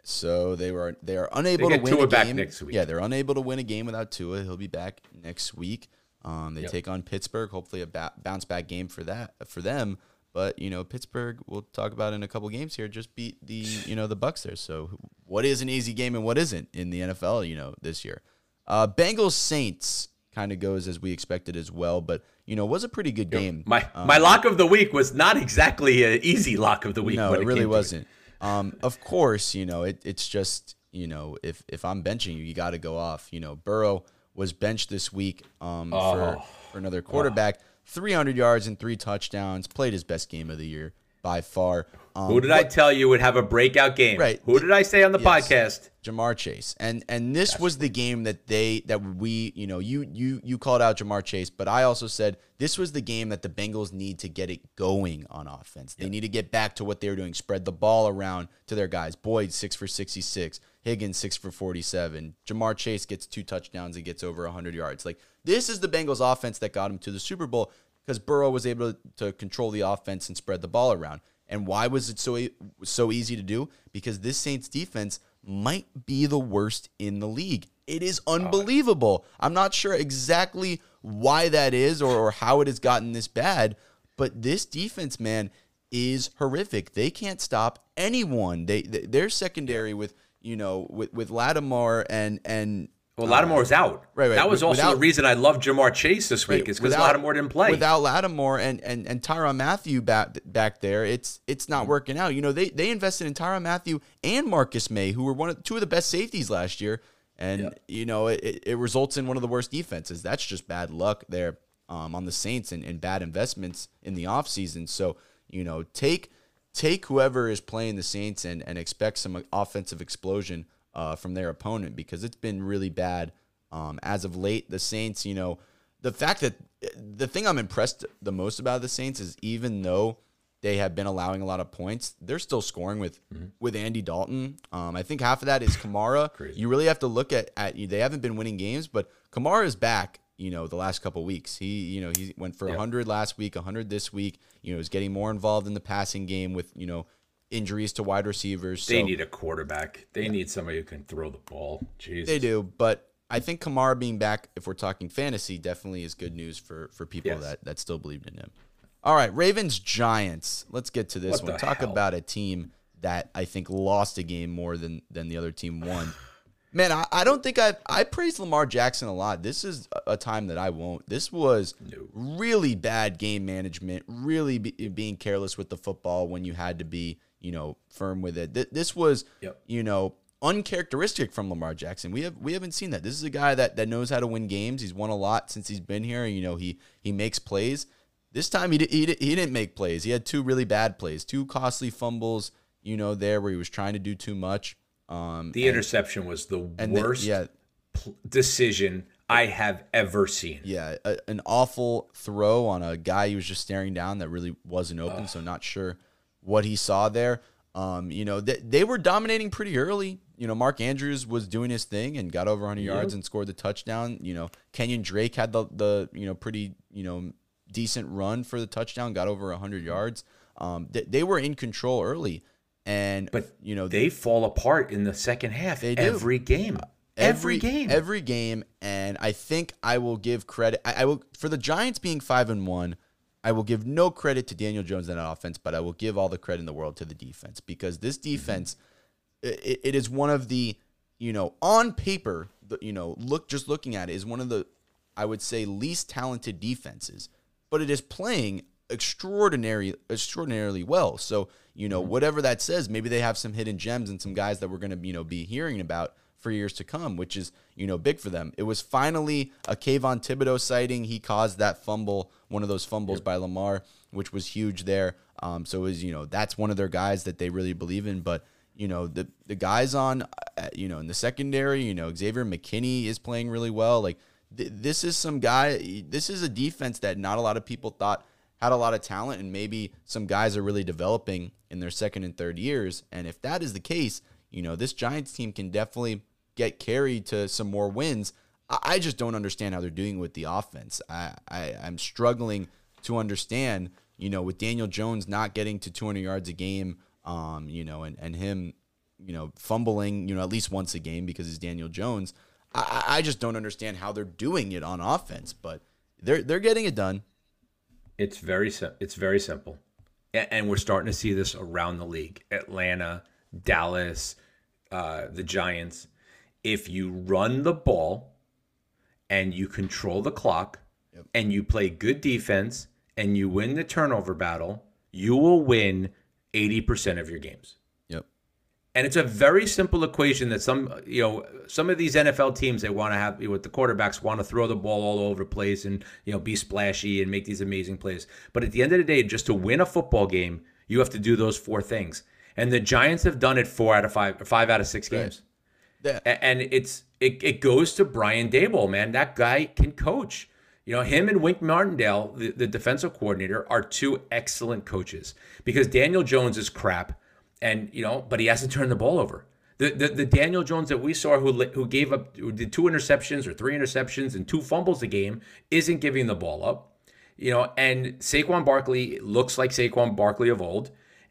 So they were they are unable They to win Tua a back game next week. Yeah, they're unable to win a game without Tua. He'll be back next week. Um, they Yep. take on Pittsburgh. Hopefully, a ba- bounce back game for that for them. But you know, Pittsburgh, we'll talk about in a couple games here. Just beat the you know the Bucs there. So what is an easy game and what isn't in the NFL? You know this year. Uh, Bengals Saints kind of goes as we expected as well, but you know was a pretty good game. My my lock of the week was not exactly an easy lock of the week. No, it really wasn't. Um, of course, you know it, it's just you know if if I'm benching you, you got to go off. You know, Burrow was benched this week um, for for another quarterback, 300 yards and three touchdowns. Played his best game of the year by far. Um, Who did I tell you would have a breakout game? Right. Who did I say on the Yes. podcast? Ja'Marr Chase. And and this was the game that they that we, you know, you you you called out Ja'Marr Chase, but I also said this was the game that the Bengals need to get it going on offense. They need to get back to what they were doing, spread the ball around to their guys. Boyd 6 for 66, Higgins 6 for 47. Ja'Marr Chase gets two touchdowns and gets over 100 yards. Like this is the Bengals offense that got him to the Super Bowl because Burrow was able to control the offense and spread the ball around. And why was it so so easy to do? Because this Saints defense might be the worst in the league. It is unbelievable. I'm not sure exactly why that is or, or how it has gotten this bad, but this defense, man, is horrific. They can't stop anyone. They, they their secondary with you know with with Lattimore and and Well, Lattimore Lattimore's out. right, right. That was also Without- the reason I love Ja'Marr Chase this week. is because Lattimore didn't play. Without Lattimore and and and Tyrann Mathieu back back there, it's it's Mm-hmm. not working out. You know, they they invested in Tyrann Mathieu and Marcus Maye, who were one of two of the best safeties last year, and you know it, it, it results in one of the worst defenses. That's just bad luck there um, on the Saints and, and bad investments in the offseason. So you know, take take whoever is playing the Saints and and expect some offensive explosion uh, from their opponent because it's been really bad um, as of late. The Saints, you know, the fact that the thing I'm impressed the most about the Saints is even though they have been allowing a lot of points, they're still scoring with with Andy Dalton. Um, I think half of that is Kamara. <laughs> you really have to look at at they haven't been winning games, but Kamara is back. You know, the last couple weeks, he you know he went for 100 last week, 100 this week. You know, is getting more involved in the passing game with you know injuries to wide receivers. they so- need a quarterback. They need somebody who can throw the ball. Jesus. They do, but I think Kamara being back, if we're talking fantasy, definitely is good news for for people Yes. that that still believed in him. All right, Ravens Giants. Let's get to this What one. Talk hell? about a team that I think lost a game more than than the other team won. Man, I, I don't think I've I praised Lamar Jackson a lot. This is a, time that I won't. This was really bad game management, really be, being careless with the football when you had to be, you know, firm with it. Th- This was, Yep. you know, uncharacteristic from Lamar Jackson. We have we haven't seen that. This is a guy that that knows how to win games. He's won a lot since he's been here. You know, he he makes plays. This time he, he, he didn't make plays. He had two really bad plays, two costly fumbles, you know, there where he was trying to do too much. Um, The interception was the and the- worst yeah, pl- decision I have ever seen. yeah, a, an awful throw on a guy he was just staring down that really wasn't open. So not sure what he saw there. Um, you know, they, they were dominating pretty early. You know, Mark Andrews was doing his thing and got over 100 yards and scored the touchdown. You know, Kenyan Drake had the the you know pretty you know decent run for the touchdown, got over 100 yards. Um, they, they were in control early, and But you know They fall apart in the second half They do. every game. Every, game. every game, and I think I will give credit. I, I will for the Giants being five and one. I will give no credit to Daniel Jones and that offense, but I will give all the credit in the world to the defense because this mm-hmm. defense, it, it is one of the, you know, on paper, you know, look just looking at it is one of the, I would say, least talented defenses, but it is playing extraordinary, extraordinarily well. So you know, mm-hmm. whatever that says, maybe they have some hidden gems and some guys that we're going to, you know, be hearing about for years to come, which is, you know, big for them. It was finally a Kayvon Thibodeaux sighting. He caused that fumble, one of those fumbles yep. by Lamar, which was huge there. Um, so it was, you know, that's one of their guys that they really believe in. But, you know, the the guys on, uh, you know, in the secondary, you know, Xavier McKinney is playing really well. Like, th- this is some guy, this is a defense that not a lot of people thought had a lot of talent and maybe some guys are really developing in their second and third years. And if that is the case, you know, this Giants team can definitely get carried to some more wins. I just don't understand how they're doing with the offense. I, I I'm struggling to understand, you know, with Daniel Jones not getting to 200 yards a game, um, you know, and, and him, you know, fumbling, you know, at least once a game because he's Daniel Jones. I, I just don't understand how they're doing it on offense, but they're they're getting it done. It's very it's very simple, and we're starting to see this around the league: Atlanta, Dallas, uh, the Giants. If you run the ball and you control the clock yep. and you play good defense and you win the turnover battle, you will win 80% of your games. And it's a very simple equation that some, you know, some of these NFL teams they want to have you with the quarterbacks want to throw the ball all over the place and you know be splashy and make these amazing plays. But at the end of the day, just to win a football game, you have to do those four things. And the Giants have done it four out of five, five out of six games. Right. Yeah. And it's it, it goes to Brian Daboll, man. That guy can coach. You know, him and Wink Martindale, the, the defensive coordinator, are two excellent coaches because Daniel Jones is crap and you know, but he hasn't turned the ball over. The, the, the Daniel Jones that we saw who who gave up who did two interceptions or three interceptions and two fumbles a game isn't giving the ball up. You know, and Saquon Barkley looks like Saquon Barkley of old,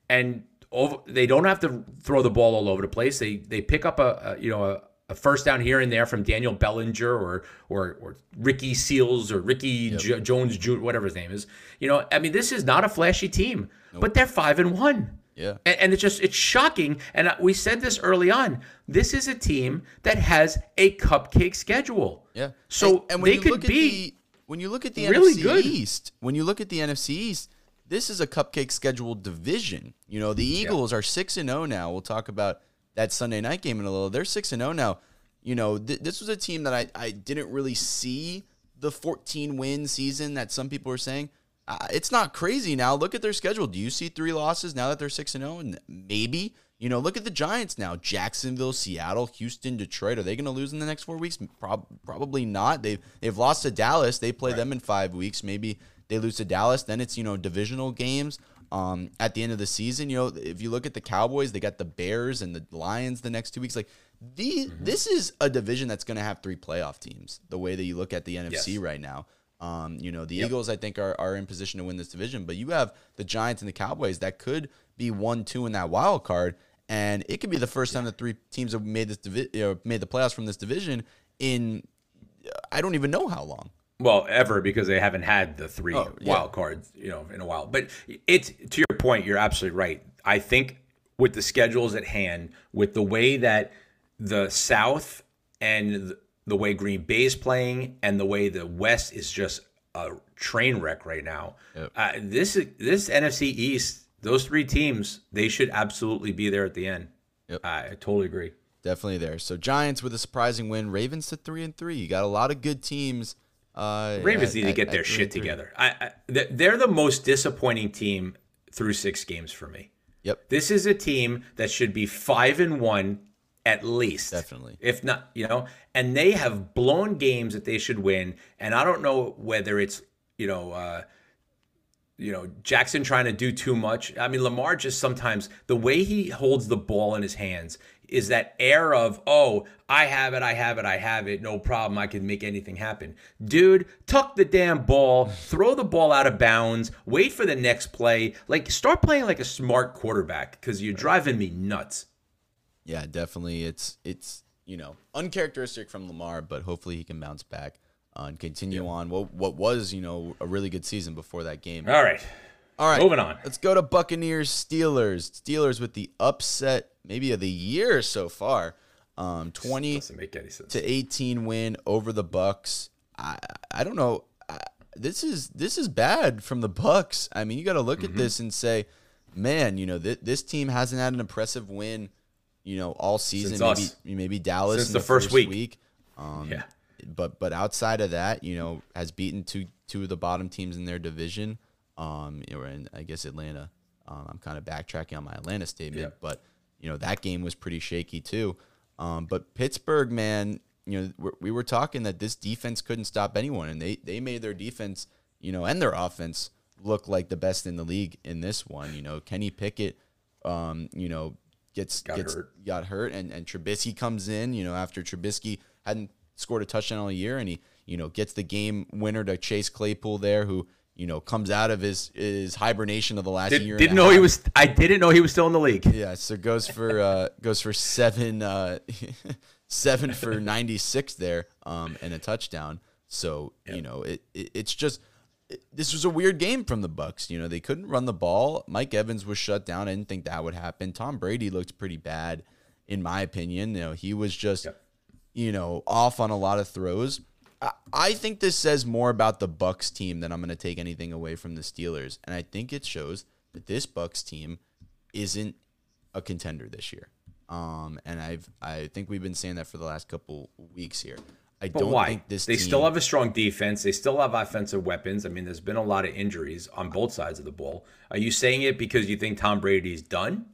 and over, they don't have to throw the ball all over the place. They they pick up a, a you know a, a, first down here and there from Daniel Bellinger or or, or Ricky Seals or Ricky yep. J- Jones Jr. whatever his name is. You know, I mean, this is not a flashy team, nope. but they're five and one. Yeah. And, and, it's just it's shocking. And we said this early on. This is a team that has a cupcake schedule. Yeah. So and, they you could look at be the, when you look at the really NFC good. East, when you look at the NFC East, this is a cupcake scheduled division. You know, the Eagles yeah. are 6 and 0 now. We'll talk about that Sunday night game in a little. They're 6 and 0 now. You know, th- this was a team that I, I didn't really see the 14 win season that some people were saying uh, it's not crazy now. Look at their schedule. Do you see three losses now that they're six and zero? Oh? And maybe you know, look at the Giants now: Jacksonville, Seattle, Houston, Detroit. Are they going to lose in the next four weeks? Pro- probably not. They've they've lost to Dallas. They play right. them in five weeks. Maybe they lose to Dallas. Then it's you know divisional games. Um, at the end of the season, you know, if you look at the Cowboys, they got the Bears and the Lions the next two weeks. Like the mm-hmm. this is a division that's going to have three playoff teams. The way that you look at the NFC yes. right now. Um, you know, the yep. Eagles, I think, are, are in position to win this division, but you have the Giants and the Cowboys that could be one, two in that wild card, and it could be the first time that three teams have made this divi- you know, made the playoffs from this division in I don't even know how long. Well, ever because they haven't had the three oh, yeah. wild cards, you know, in a while. But it's to your point, you're absolutely right. I think with the schedules at hand, with the way that the South and the way Green Bay is playing and the way the West is just a train wreck right now. Yep. Uh, this this NFC East, those three teams, they should absolutely be there at the end. Yep. I totally agree. Definitely there. So Giants with a surprising win. Ravens to three and three. You got a lot of good teams. Uh, Ravens at, need to get at, their at shit together. I, I, they're the most disappointing team through six games for me. Yep. This is a team that should be five and one at least. Definitely. If not, you know, and they have blown games that they should win. And I don't know whether it's, you know, uh, you know, Jackson trying to do too much. I mean, Lamar just sometimes the way he holds the ball in his hands is that air of, oh, I have it, I have it, I have it, no problem, I can make anything happen. Dude, tuck the damn ball, throw the ball out of bounds, wait for the next play. Like, start playing like a smart quarterback because you're driving me nuts yeah, definitely. It's it's you know uncharacteristic from Lamar, but hopefully he can bounce back. uh, and continue on what what was you know a really good season before that game. All right. All right, moving on. Let's go to Buccaneers Steelers. Steelers with the upset maybe of the year so far. Um, twenty Doesn't make any sense. to eighteen win over the Bucs. I I don't know. I, this is this is bad from the Bucs. I mean, you got to look Mm-hmm. at this and say, man, you know th- this team hasn't had an impressive win, you know, all season. Since maybe us. maybe Dallas Since in the first week. Um, Yeah. But but outside of that, you know, has beaten two two of the bottom teams in their division. Um, you know, and I guess Atlanta. Um, I'm kind of backtracking on my Atlanta statement, Yeah. but you know that game was pretty shaky too. Um, but Pittsburgh, man, you know, we're, we were talking that this defense couldn't stop anyone, and they they made their defense, you know, and their offense look like the best in the league in this one. You know, Kenny Pickett, um, you know, gets Got gets hurt. got hurt, and and Trubisky comes in, you know, after Trubisky hadn't scored a touchdown all year, and he you know gets the game winner to Chase Claypool there, who you know comes out of his his hibernation of the last Did, year. didn't know he was. I didn't know he was still in the league. Yeah, so goes for uh, <laughs> goes for seven uh, <laughs> seven for <laughs> ninety six there, um, and a touchdown. So you know it, it it's just it- this was a weird game from the Bucs. You know they couldn't run the ball. Mike Evans was shut down. I didn't think that would happen. Tom Brady looked pretty bad, in my opinion. You know he was just Yep. you know off on a lot of throws. I, I think this says more about the Bucs team than I'm going to take anything away from the Steelers, and I think it shows that this Bucs team isn't a contender this year. Um, and I've I think we've been saying that for the last couple weeks here. I But don't why? think this they team, still have a strong defense. They still have offensive weapons. I mean, there's been a lot of injuries on both sides of the ball. Are you saying it because you think Tom Brady's done?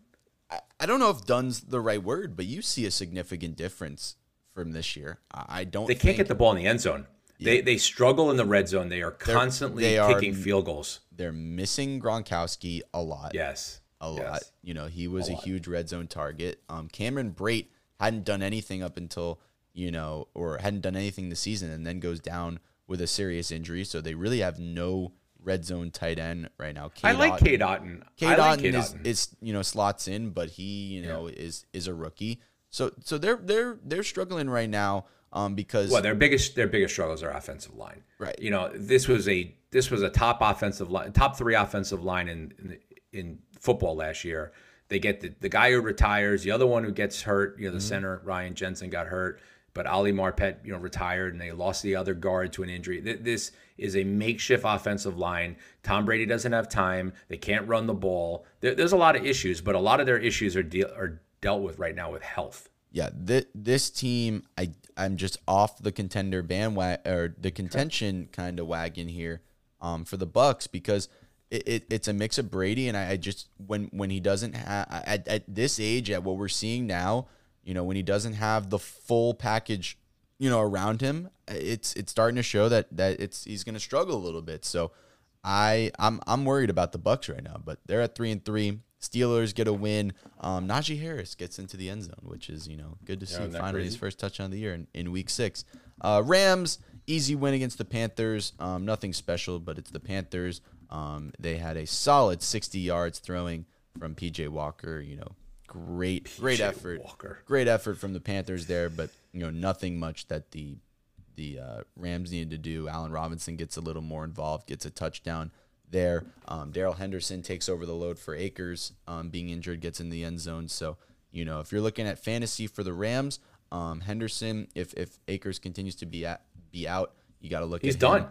I don't know if done's the right word, but you see a significant difference from this year. I don't. They can't get the ball in the end zone. They they struggle in the red zone. They are constantly they are- kicking field goals. They're missing Gronkowski a lot. Yes, a lot. Yes. You know, he was a, huge red zone target. Um, Cameron Brate hadn't done anything up until you know, or hadn't done anything this season, and then goes down with a serious injury. So they really have no red zone tight end right now. I like Otton- Cade Otton. I like Otton Cade is, Otton. is you know slots in, but he you know is is a rookie. So so they're they're they're struggling right now. Um, because Well, their biggest their biggest struggles are offensive line. Right. You know, this was a this was a top offensive line, top three offensive line in in, in football last year. They get the, the guy who retires, the other one who gets hurt. You know, the Mm-hmm. center Ryan Jensen got hurt, but Ali Marpet you know retired, and they lost the other guard to an injury. This is a makeshift offensive line. Tom Brady doesn't have time. They can't run the ball. There, there's a lot of issues, but a lot of their issues are deal are dealt with right now with health. yeah, th- this team, I I'm just off the contender bandwagon or the contention kind of wagon here, um, for the Bucs because it, it it's a mix of Brady and I, I just when when he doesn't have at at this age at what we're seeing now, you know, when he doesn't have the full package, you know, around him, it's it's starting to show that that it's he's going to struggle a little bit. So I I'm I'm worried about the Bucs right now, but they're at three and three. Steelers get a win. Um, Najee Harris gets into the end zone, which is you know good to see. isn't that Finally, his first touchdown of the year in, in Week Six. Uh, Rams easy win against the Panthers. Um, nothing special, but it's the Panthers. Um, they had a solid 60 yards throwing from PJ Walker. You know, great great effort. Walker. Great effort from the Panthers there, but you know nothing much that the the uh, Rams needed to do. Allen Robinson gets a little more involved, gets a touchdown there. Um, Darrell Henderson takes over the load for Akers, um, being injured, gets in the end zone. So, you know, if you're looking at fantasy for the Rams, um, Henderson, if if Akers continues to be at be out, you got to look. He's at done. Him.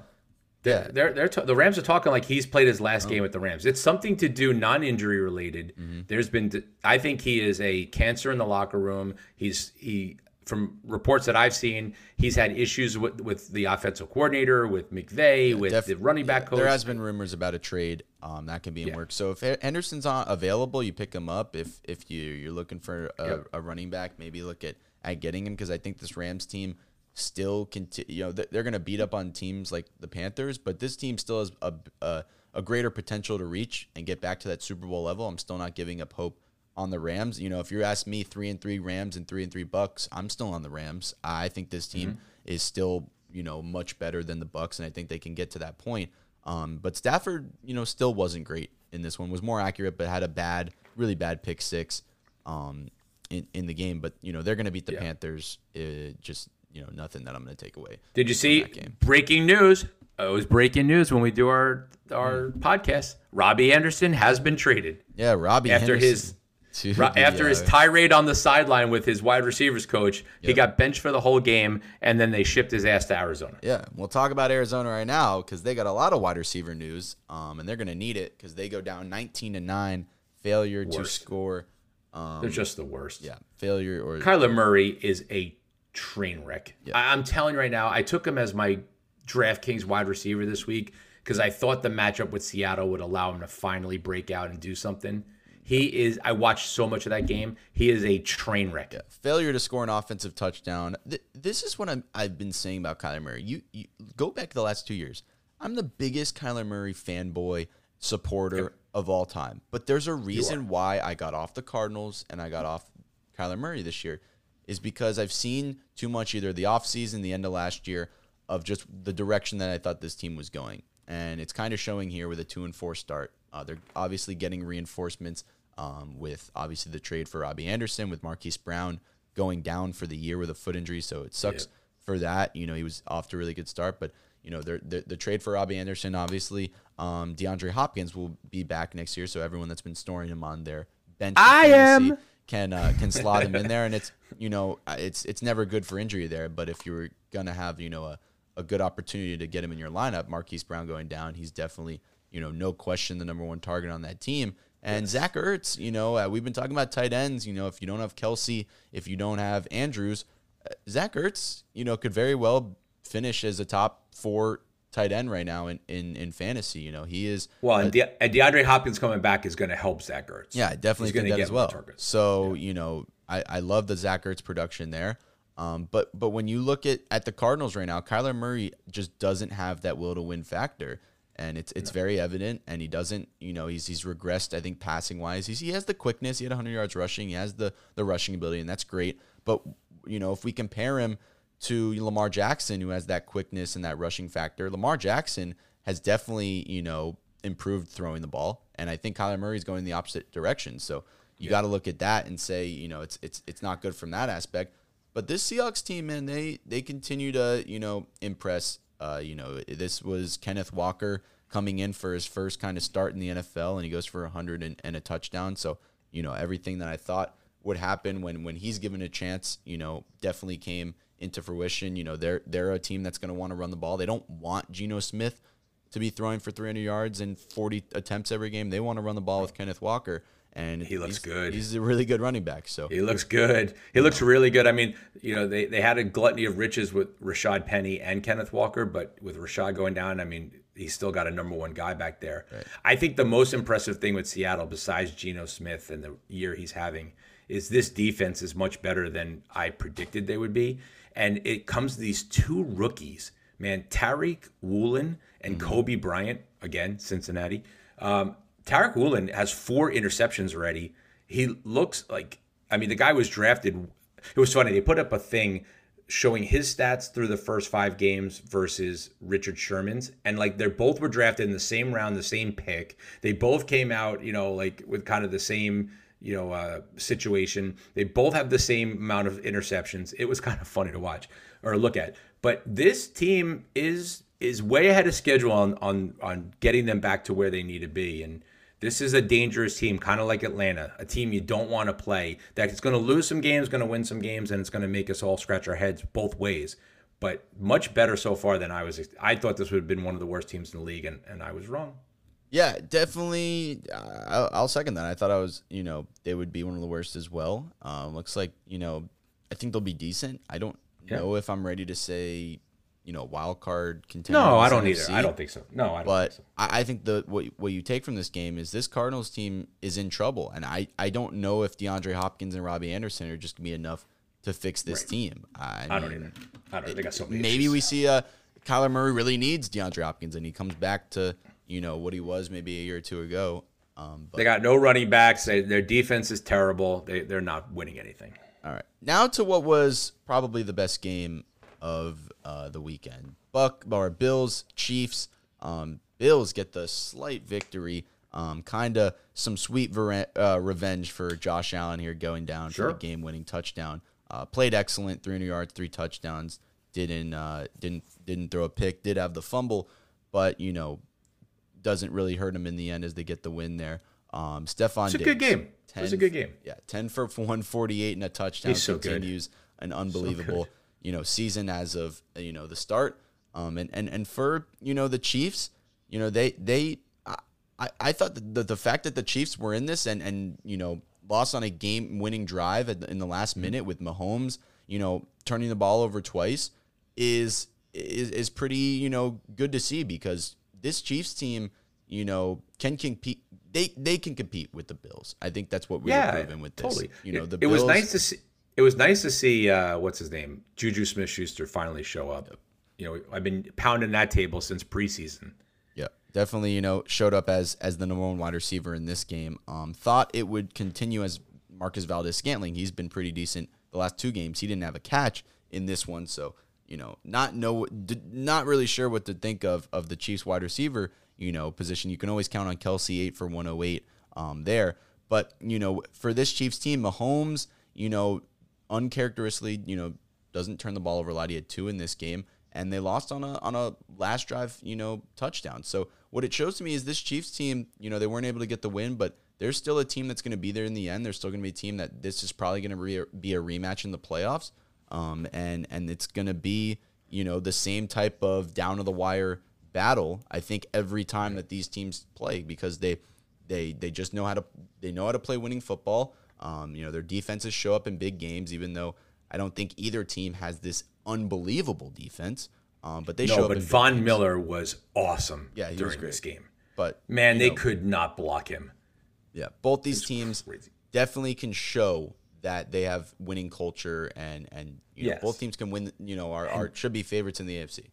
They're, they're, they're ta- the Rams are talking like he's played his last game with the Rams. It's something to do non-injury related. There's been, I think he is a cancer in the locker room. He's he from reports that I've seen, he's had issues with with the offensive coordinator, with McVay, with Def- the running back yeah, coach. There has been rumors about a trade um, that can be in Yeah. work. So if Henderson's on available, you pick him up. If if you you're looking for a, Yep. a running back, maybe look at at getting him because I think this Rams team still conti- you know th- they're going to beat up on teams like the Panthers, but this team still has a, a a greater potential to reach and get back to that Super Bowl level. I'm still not giving up hope on the Rams. You know, if you ask me, three and three Rams and three and three Bucs, I'm still on the Rams. I think this team is still you know much better than the Bucs, and I think they can get to that point. Um, but Stafford, you know, still wasn't great in this one. Was more accurate, but had a bad, really bad pick six um, in in the game. But you know, they're going to beat the Yeah. Panthers. Uh, just you know nothing that I'm going to take away. Did you see breaking news? Uh, It was breaking news when we do our our Hmm. podcast. Robbie Anderson has been traded Yeah, Robbie after Henderson his to ro- the, after his tirade on the sideline with his wide receivers coach. He got benched for the whole game, and then they shipped his ass to Arizona. Yeah, we'll talk about Arizona right now because they got a lot of wide receiver news, um, and they're going to need it because they go down 19 to nine, failure to score. Um, They're just the worst. yeah, failure or Kyler Murray is a train wreck. I, I'm telling you right now, I took him as my DraftKings wide receiver this week because I thought the matchup with Seattle would allow him to finally break out and do something. He is. I watched so much of that game. He is a train wreck. Yeah, failure to score an offensive touchdown. Th- this is what I'm, I've been saying about Kyler Murray. You, you go back the last two years. I'm the biggest Kyler Murray fanboy supporter of all time. But there's a reason why I got off the Cardinals and I got off Kyler Murray this year is because I've seen too much either the offseason, the end of last year, of just the direction that I thought this team was going. And it's kind of showing here with a two and four start. Uh, they're obviously getting reinforcements um, with obviously the trade for Robbie Anderson, with Marquise Brown going down for the year with a foot injury. So it sucks for that. You know, he was off to a really good start, but you know, they're, they're, the trade for Robbie Anderson, obviously, um, DeAndre Hopkins will be back next year. So everyone that's been storing him on their bench, I am. can uh, can slot him in there, and <laughs> it's you know uh, it's it's never good for injury there. But if you were gonna have you know a, a good opportunity to get him in your lineup, Marquise Brown going down, he's definitely you know no question the number one target on that team. And Zach Ertz, you know uh, we've been talking about tight ends. You know if you don't have Kelce, if you don't have Andrews, uh, Zach Ertz, you know could very well finish as a top four tight end right now in in, in fantasy. You know he is Well, and, De- and DeAndre Hopkins coming back is going to help Zach Ertz. yeah, definitely He's gonna get as well. targets. So you know, I, I love the Zach Ertz production there. Um, but but when you look at at the Cardinals right now, Kyler Murray just doesn't have that will to win factor, and it's it's very evident. And he doesn't, you know, he's he's regressed. I think passing wise, he's, he has the quickness. He had 100 yards rushing. He has the the rushing ability, and that's great. But you know, if we compare him to Lamar Jackson, who has that quickness and that rushing factor, Lamar Jackson has definitely, you know, improved throwing the ball. And I think Kyler Murray is going the opposite direction. So you got to look at that and say, you know, it's it's it's not good from that aspect. But this Seahawks team, man, they they continue to, you know, impress. Uh, you know, this was Kenneth Walker coming in for his first kind of start in the NFL, and he goes for 100 and, and a touchdown. So, you know, everything that I thought would happen when when he's given a chance, you know, definitely came into fruition. You know, they're they're a team that's going to want to run the ball. They don't want Geno Smith to be throwing for 300 yards and 40 attempts every game. They want to run the ball with Kenneth Walker, and He looks he's- good. He's a really good running back. So He looks good. He looks really good. I mean, you know, they, they had a gluttony of riches with Rashaad Penny and Kenneth Walker, but with Rashaad going down, I mean, he's still got a number one guy back there. I think the most impressive thing with Seattle, besides Geno Smith and the year he's having, is this defense is much better than I predicted they would be. And it comes to these two rookies, man, Tariq Woolen and Coby Bryant, again, Cincinnati. Um, Tariq Woolen has four interceptions already. He looks like, I mean, the guy was drafted. It was funny. They put up a thing showing his stats through the first five games versus Richard Sherman's. And like, they're both were drafted in the same round, the same pick. They both came out, you know, like with kind of the same, you know, uh, situation. They both have the same amount of interceptions. It was <laughs> kind of funny to watch or look at. But this team is is way ahead of schedule on on on getting them back to where they need to be. And this is a dangerous team, kind of like Atlanta, a team you don't want to play. That is going to lose some games, going to win some games, and it's going to make us all scratch our heads both ways. But much better so far than I was. I thought this would have been one of the worst teams in the league, and, and I was wrong. Yeah, definitely. Uh, I'll, I'll second that. I thought I was, you know, they would be one of the worst as well. Um, looks like, you know, I think they'll be decent. I don't Yeah. know if I'm ready to say, you know, wild card contender. No, I don't either. I don't think so. No, I don't But think so. I, I think the what what you take from this game is this Cardinals team is in trouble, and I I don't know if DeAndre Hopkins and Robbie Anderson are just gonna be enough to fix this team. I, I don't mean, either. I don't. They got so many. maybe issues. we see uh Kyler Murray really needs DeAndre Hopkins and he comes back to you know what he was maybe a year or two ago. Um, but They got no running backs. They, their defense is terrible. They they're not winning anything. all right, now to what was probably the best game of uh, the weekend: Buck or Bills Chiefs. Um, Bills get the slight victory. Um, kind of some sweet ver- uh, revenge for Josh Allen here going down for Sure. the game-winning touchdown. Uh, played excellent, 300 yards, three touchdowns. Didn't uh, didn't didn't throw a pick. Did have the fumble, but you know doesn't really hurt him in the end as they get the win there. Um, Stefon, It's a good Diggs, game. It was a good game. Yeah, ten for 148 and a touchdown. He's so good. continues an unbelievable you know season as of you know the start. Um, and and and for you know the Chiefs, you know they they I I, thought that the, the fact that the Chiefs were in this and and you know lost on a game winning drive at the, in the last Mm-hmm. minute with Mahomes, you know turning the ball over twice is is is pretty you know good to see because this Chiefs team you know can compete they they can compete with the Bills. I think that's what we yeah, were proven with this. totally. You know it, the it Bills, was nice to see. It was nice to see uh, what's his name, Juju Smith-Schuster, finally show up. You know, I've been pounding that table since preseason. Yeah, definitely. You know, showed up as as the number one wide receiver in this game. Um, thought it would continue as Marquez Valdes-Scantling. He's been pretty decent the last two games. He didn't have a catch in this one, so you know, not know, not really sure what to think of of the Chiefs wide receiver. You know, position. You can always count on Kelce eight for one hundred eight. Um, there, but you know, for this Chiefs team, Mahomes, you know, uncharacteristically, you know, doesn't turn the ball over a lot. He had two in this game, and they lost on a on a last drive, you know, touchdown. So what it shows to me is this Chiefs team, you know, they weren't able to get the win, but there's still a team that's going to be there in the end. There's still going to be a team that this is probably going to re- be a rematch in the playoffs, um, and and it's going to be you know the same type of down to the wire battle. I think every time that these teams play because they they they just know how to they know how to play winning football. Um, you know their defenses show up in big games, even though I don't think either team has this unbelievable defense. Um, but they show No, up but Von games. Miller was awesome Yeah, during this game. But Man, they know, could not block him. Yeah, both these teams crazy. definitely can show that they have winning culture and and you know, Yes. both teams can win. You know, are, are should be favorites in the AFC.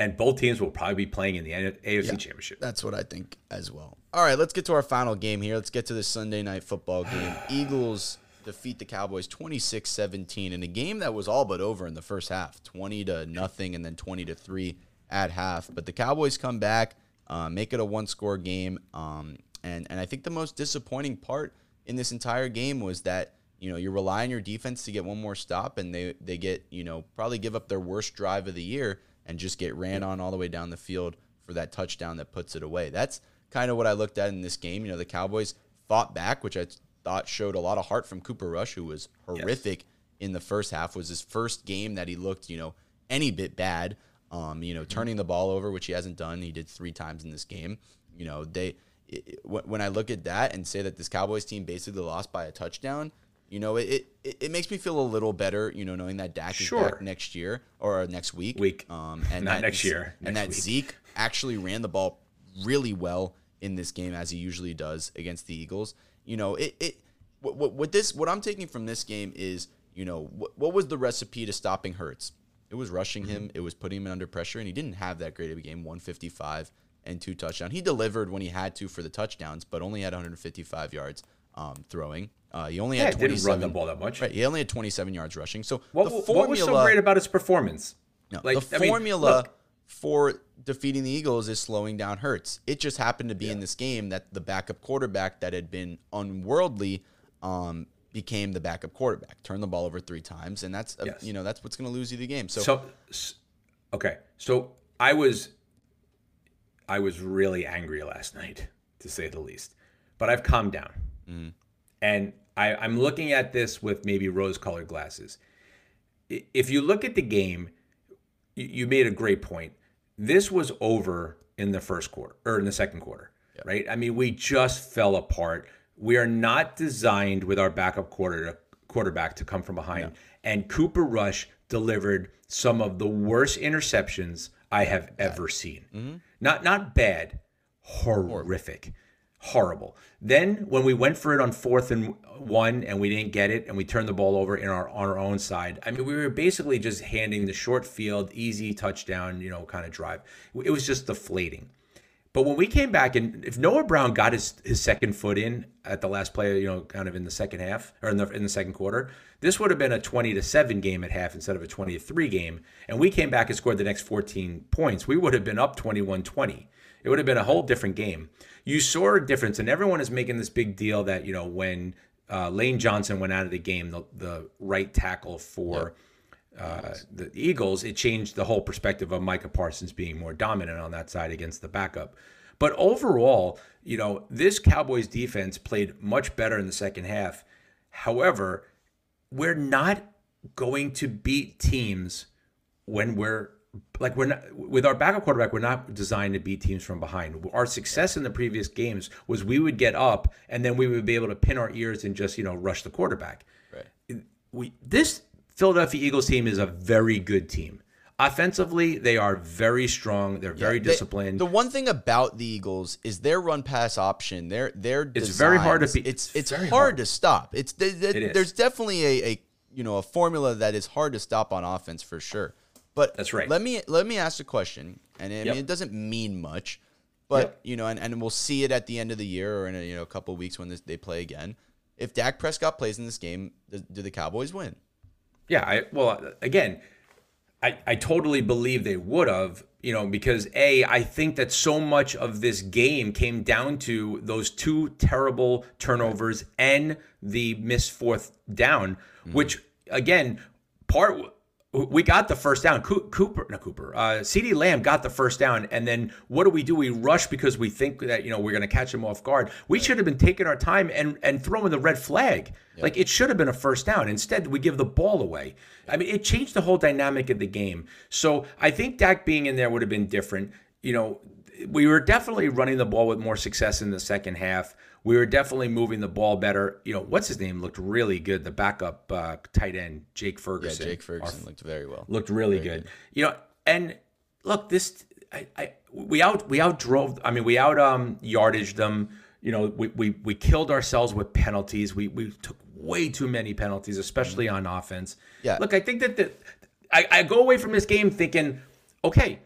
And both teams will probably be playing in the AFC Championship. That's what I think as well. All right, let's get to our final game here. Let's get to the Sunday night football game. <sighs> Eagles defeat the Cowboys 26-17 in a game that was all but over in the first half, 20 to nothing and then 20 to 3 at half. But the Cowboys come back, uh, make it a one-score game. Um, and and I think the most disappointing part in this entire game was that you know you rely on your defense to get one more stop, and they they get you know probably give up their worst drive of the year and just get ran on all the way down the field for that touchdown that puts it away. That's kind of what I looked at in this game. You know, the Cowboys fought back, which I thought showed a lot of heart from Cooper Rush, who was horrific in the first half. Was his first game that he looked, you know, any bit bad. Um, you know, turning the ball over, which he hasn't done. He did three times in this game. You know, they it- when I look at that and say that this Cowboys team basically lost by a touchdown, you know, it, it, it makes me feel a little better, you know, knowing that Dak is back next year or next week. Week. Um, and Not that next year, And that week. Zeke actually ran the ball really well in this game as he usually does against the Eagles. You know, it it what, what, what this what I'm taking from this game is, you know, what, what was the recipe to stopping Hurts? It was rushing Mm-hmm. him, it was putting him under pressure, and he didn't have that great of a game. 155 and two touchdowns. He delivered when he had to for the touchdowns, but only had 155 yards um, throwing. Uh, he only Yeah, had didn't 27 run the ball that much. Right, he only had 27 yards rushing. So What, the what was so great about his performance? no, Like, the I mean, formula for defeating the Eagles is slowing down Hurts. It just happened to be in this game that the backup quarterback that had been unworldly um, became the backup quarterback. Turned the ball over three times, and that's uh, Yes. you know that's what's going to lose you the game. So, So, okay, so I was, I was really angry last <laughs> night, to say the least. But I've calmed down, and I, I'm looking at this with maybe rose-colored glasses. If you look at the game, you, you made a great point. This was over in the first quarter or in the second quarter, right? I mean, we just fell apart. We are not designed with our backup quarter quarterback to come from behind. And Cooper Rush delivered some of the worst interceptions I have ever seen. Mm-hmm. Not not bad, horrific, horrible. Then when we went for it on fourth and one and we didn't get it and we turned the ball over in our on our own side. I mean, we were basically just handing the short field, easy touchdown, you know, kind of drive. It was just deflating. But when we came back, and if Noah Brown got his, his second foot in at the last play, you know, kind of in the second half or in the in the second quarter, this would have been a twenty to seven game at half instead of a twenty to three game. And we came back and scored the next fourteen points. We would have been up 21-20. It would have been a whole different game. You saw a difference, and everyone is making this big deal that you know when uh, Lane Johnson went out of the game, the, the right tackle for uh, the Eagles, it changed the whole perspective of Micah Parsons being more dominant on that side against the backup. But overall, you know, this Cowboys defense played much better in the second half. However, we're not going to beat teams when we're like we're not with our backup quarterback we're not designed to beat teams from behind our success in the previous games was we would get up and then we would be able to pin our ears and just you know rush the quarterback Right. we this Philadelphia Eagles team is a very good team offensively they are very strong they're very They- disciplined the one thing about the Eagles is their run pass option. Their their It's very hard to be- It's it's hard, hard. to stop. It's It there's definitely a, a you know a formula that is hard to stop on offense for sure. But That's right. Let me let me ask a question, and I Yep. mean it doesn't mean much, but Yep. you know, and, and we'll see it at the end of the year or in a, you know a couple weeks when this, they play again. If Dak Prescott plays in this game, do, do the Cowboys win? Yeah, I well again, I, I totally believe they would have, you know, because A, I think that so much of this game came down to those two terrible turnovers and the missed fourth down, mm-hmm. which again, part we got the first down. Cooper, not Cooper, uh, CeeDee Lamb got the first down, and then what do we do? We rush because we think that you know we're going to catch him off guard. We should have been taking our time and and throwing the red flag. Like it should have been a first down. Instead, we give the ball away. I mean, it changed the whole dynamic of the game. So I think Dak being in there would have been different. You know, we were definitely running the ball with more success in the second half. We were definitely moving the ball better. You know, what's his name looked really good. The backup uh, tight end, Jake Ferguson. Yeah, Ferguson. Jake Our Ferguson looked very well. looked really good. You know, and look, this I, I we out we out drove. I mean, we out um yardage them. You know, we we we killed ourselves with penalties. We we took way too many penalties, especially on offense. Yeah. Look, I think that the I, I go away from this game thinking, okay.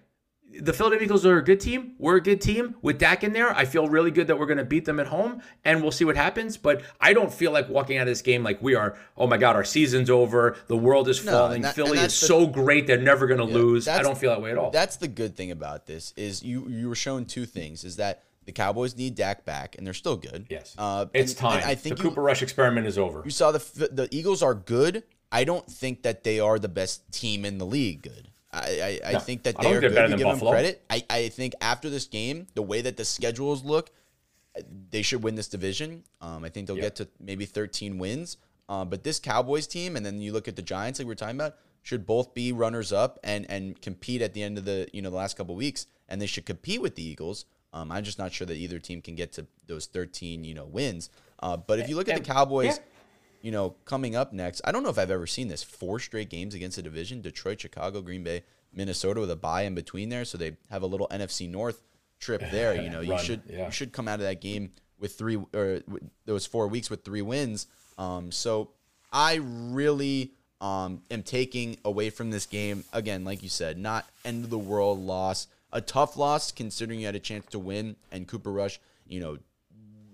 The Philadelphia Eagles are a good team. We're a good team with Dak in there. I feel really good that we're going to beat them at home, and we'll see what happens. But I don't feel like walking out of this game like we are. Oh my God, our season's over. The world is No, falling. that- Philly is the- so great; they're never going to lose. I don't feel that way at all. That's the good thing about this is you you were shown two things is that the Cowboys need Dak back and they're still good. yes, uh, it's and- time. and I think the you, Cooper Rush experiment is over. you saw the the Eagles are good. I don't think that they are the best team in the league. Good. I I, I think that they are think good. better You than give them credit. I I think after this game, the way that the schedules look, they should win this division. Um, I think they'll Yeah. get to maybe 13 wins. Uh, but this Cowboys team, and then you look at the Giants, like we were talking about, should both be runners up and and compete at the end of the you know the last couple weeks, and they should compete with the Eagles. Um, I'm just not sure that either team can get to those 13 you know wins. Uh, but if you look at the Cowboys, yeah. You know coming up next, I don't know if I've ever seen this four straight games against a division: Detroit, Chicago, Green Bay, Minnesota, with a bye in between there, so they have a little NFC North trip <laughs> there. You know, you should yeah. you should come out of that game with three or with those four weeks with three wins. Um, so I really um, am taking away from this game again, like you said, not end of the world loss, a tough loss considering you had a chance to win, and Cooper Rush, you know,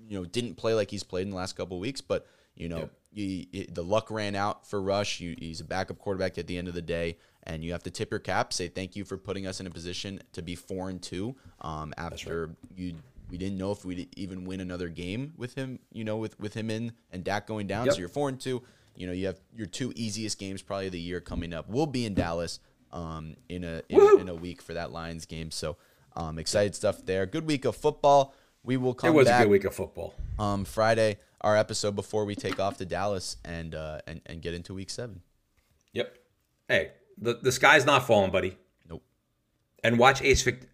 you know, didn't play like he's played in the last couple of weeks, but you know, you, the luck ran out for Rush. You, he's a backup quarterback at the end of the day, and you have to tip your cap, say thank you for putting us in a position to be four and two. Um, after you, we didn't know if we'd even win another game with him. You know, with with him in and Dak going down, Yep. so you're four and two. You know, you have your two easiest games probably of the year coming up. We'll be in Dallas um, in a in, a in a week for that Lions game. So um, excited stuff there. Good week of football. We will come. it was back a good week of football. um, Friday, our episode before we take off to Dallas and uh, and and get into week seven. Yep. Hey, the the sky's not falling, buddy. Nope. And watch Ace Vic-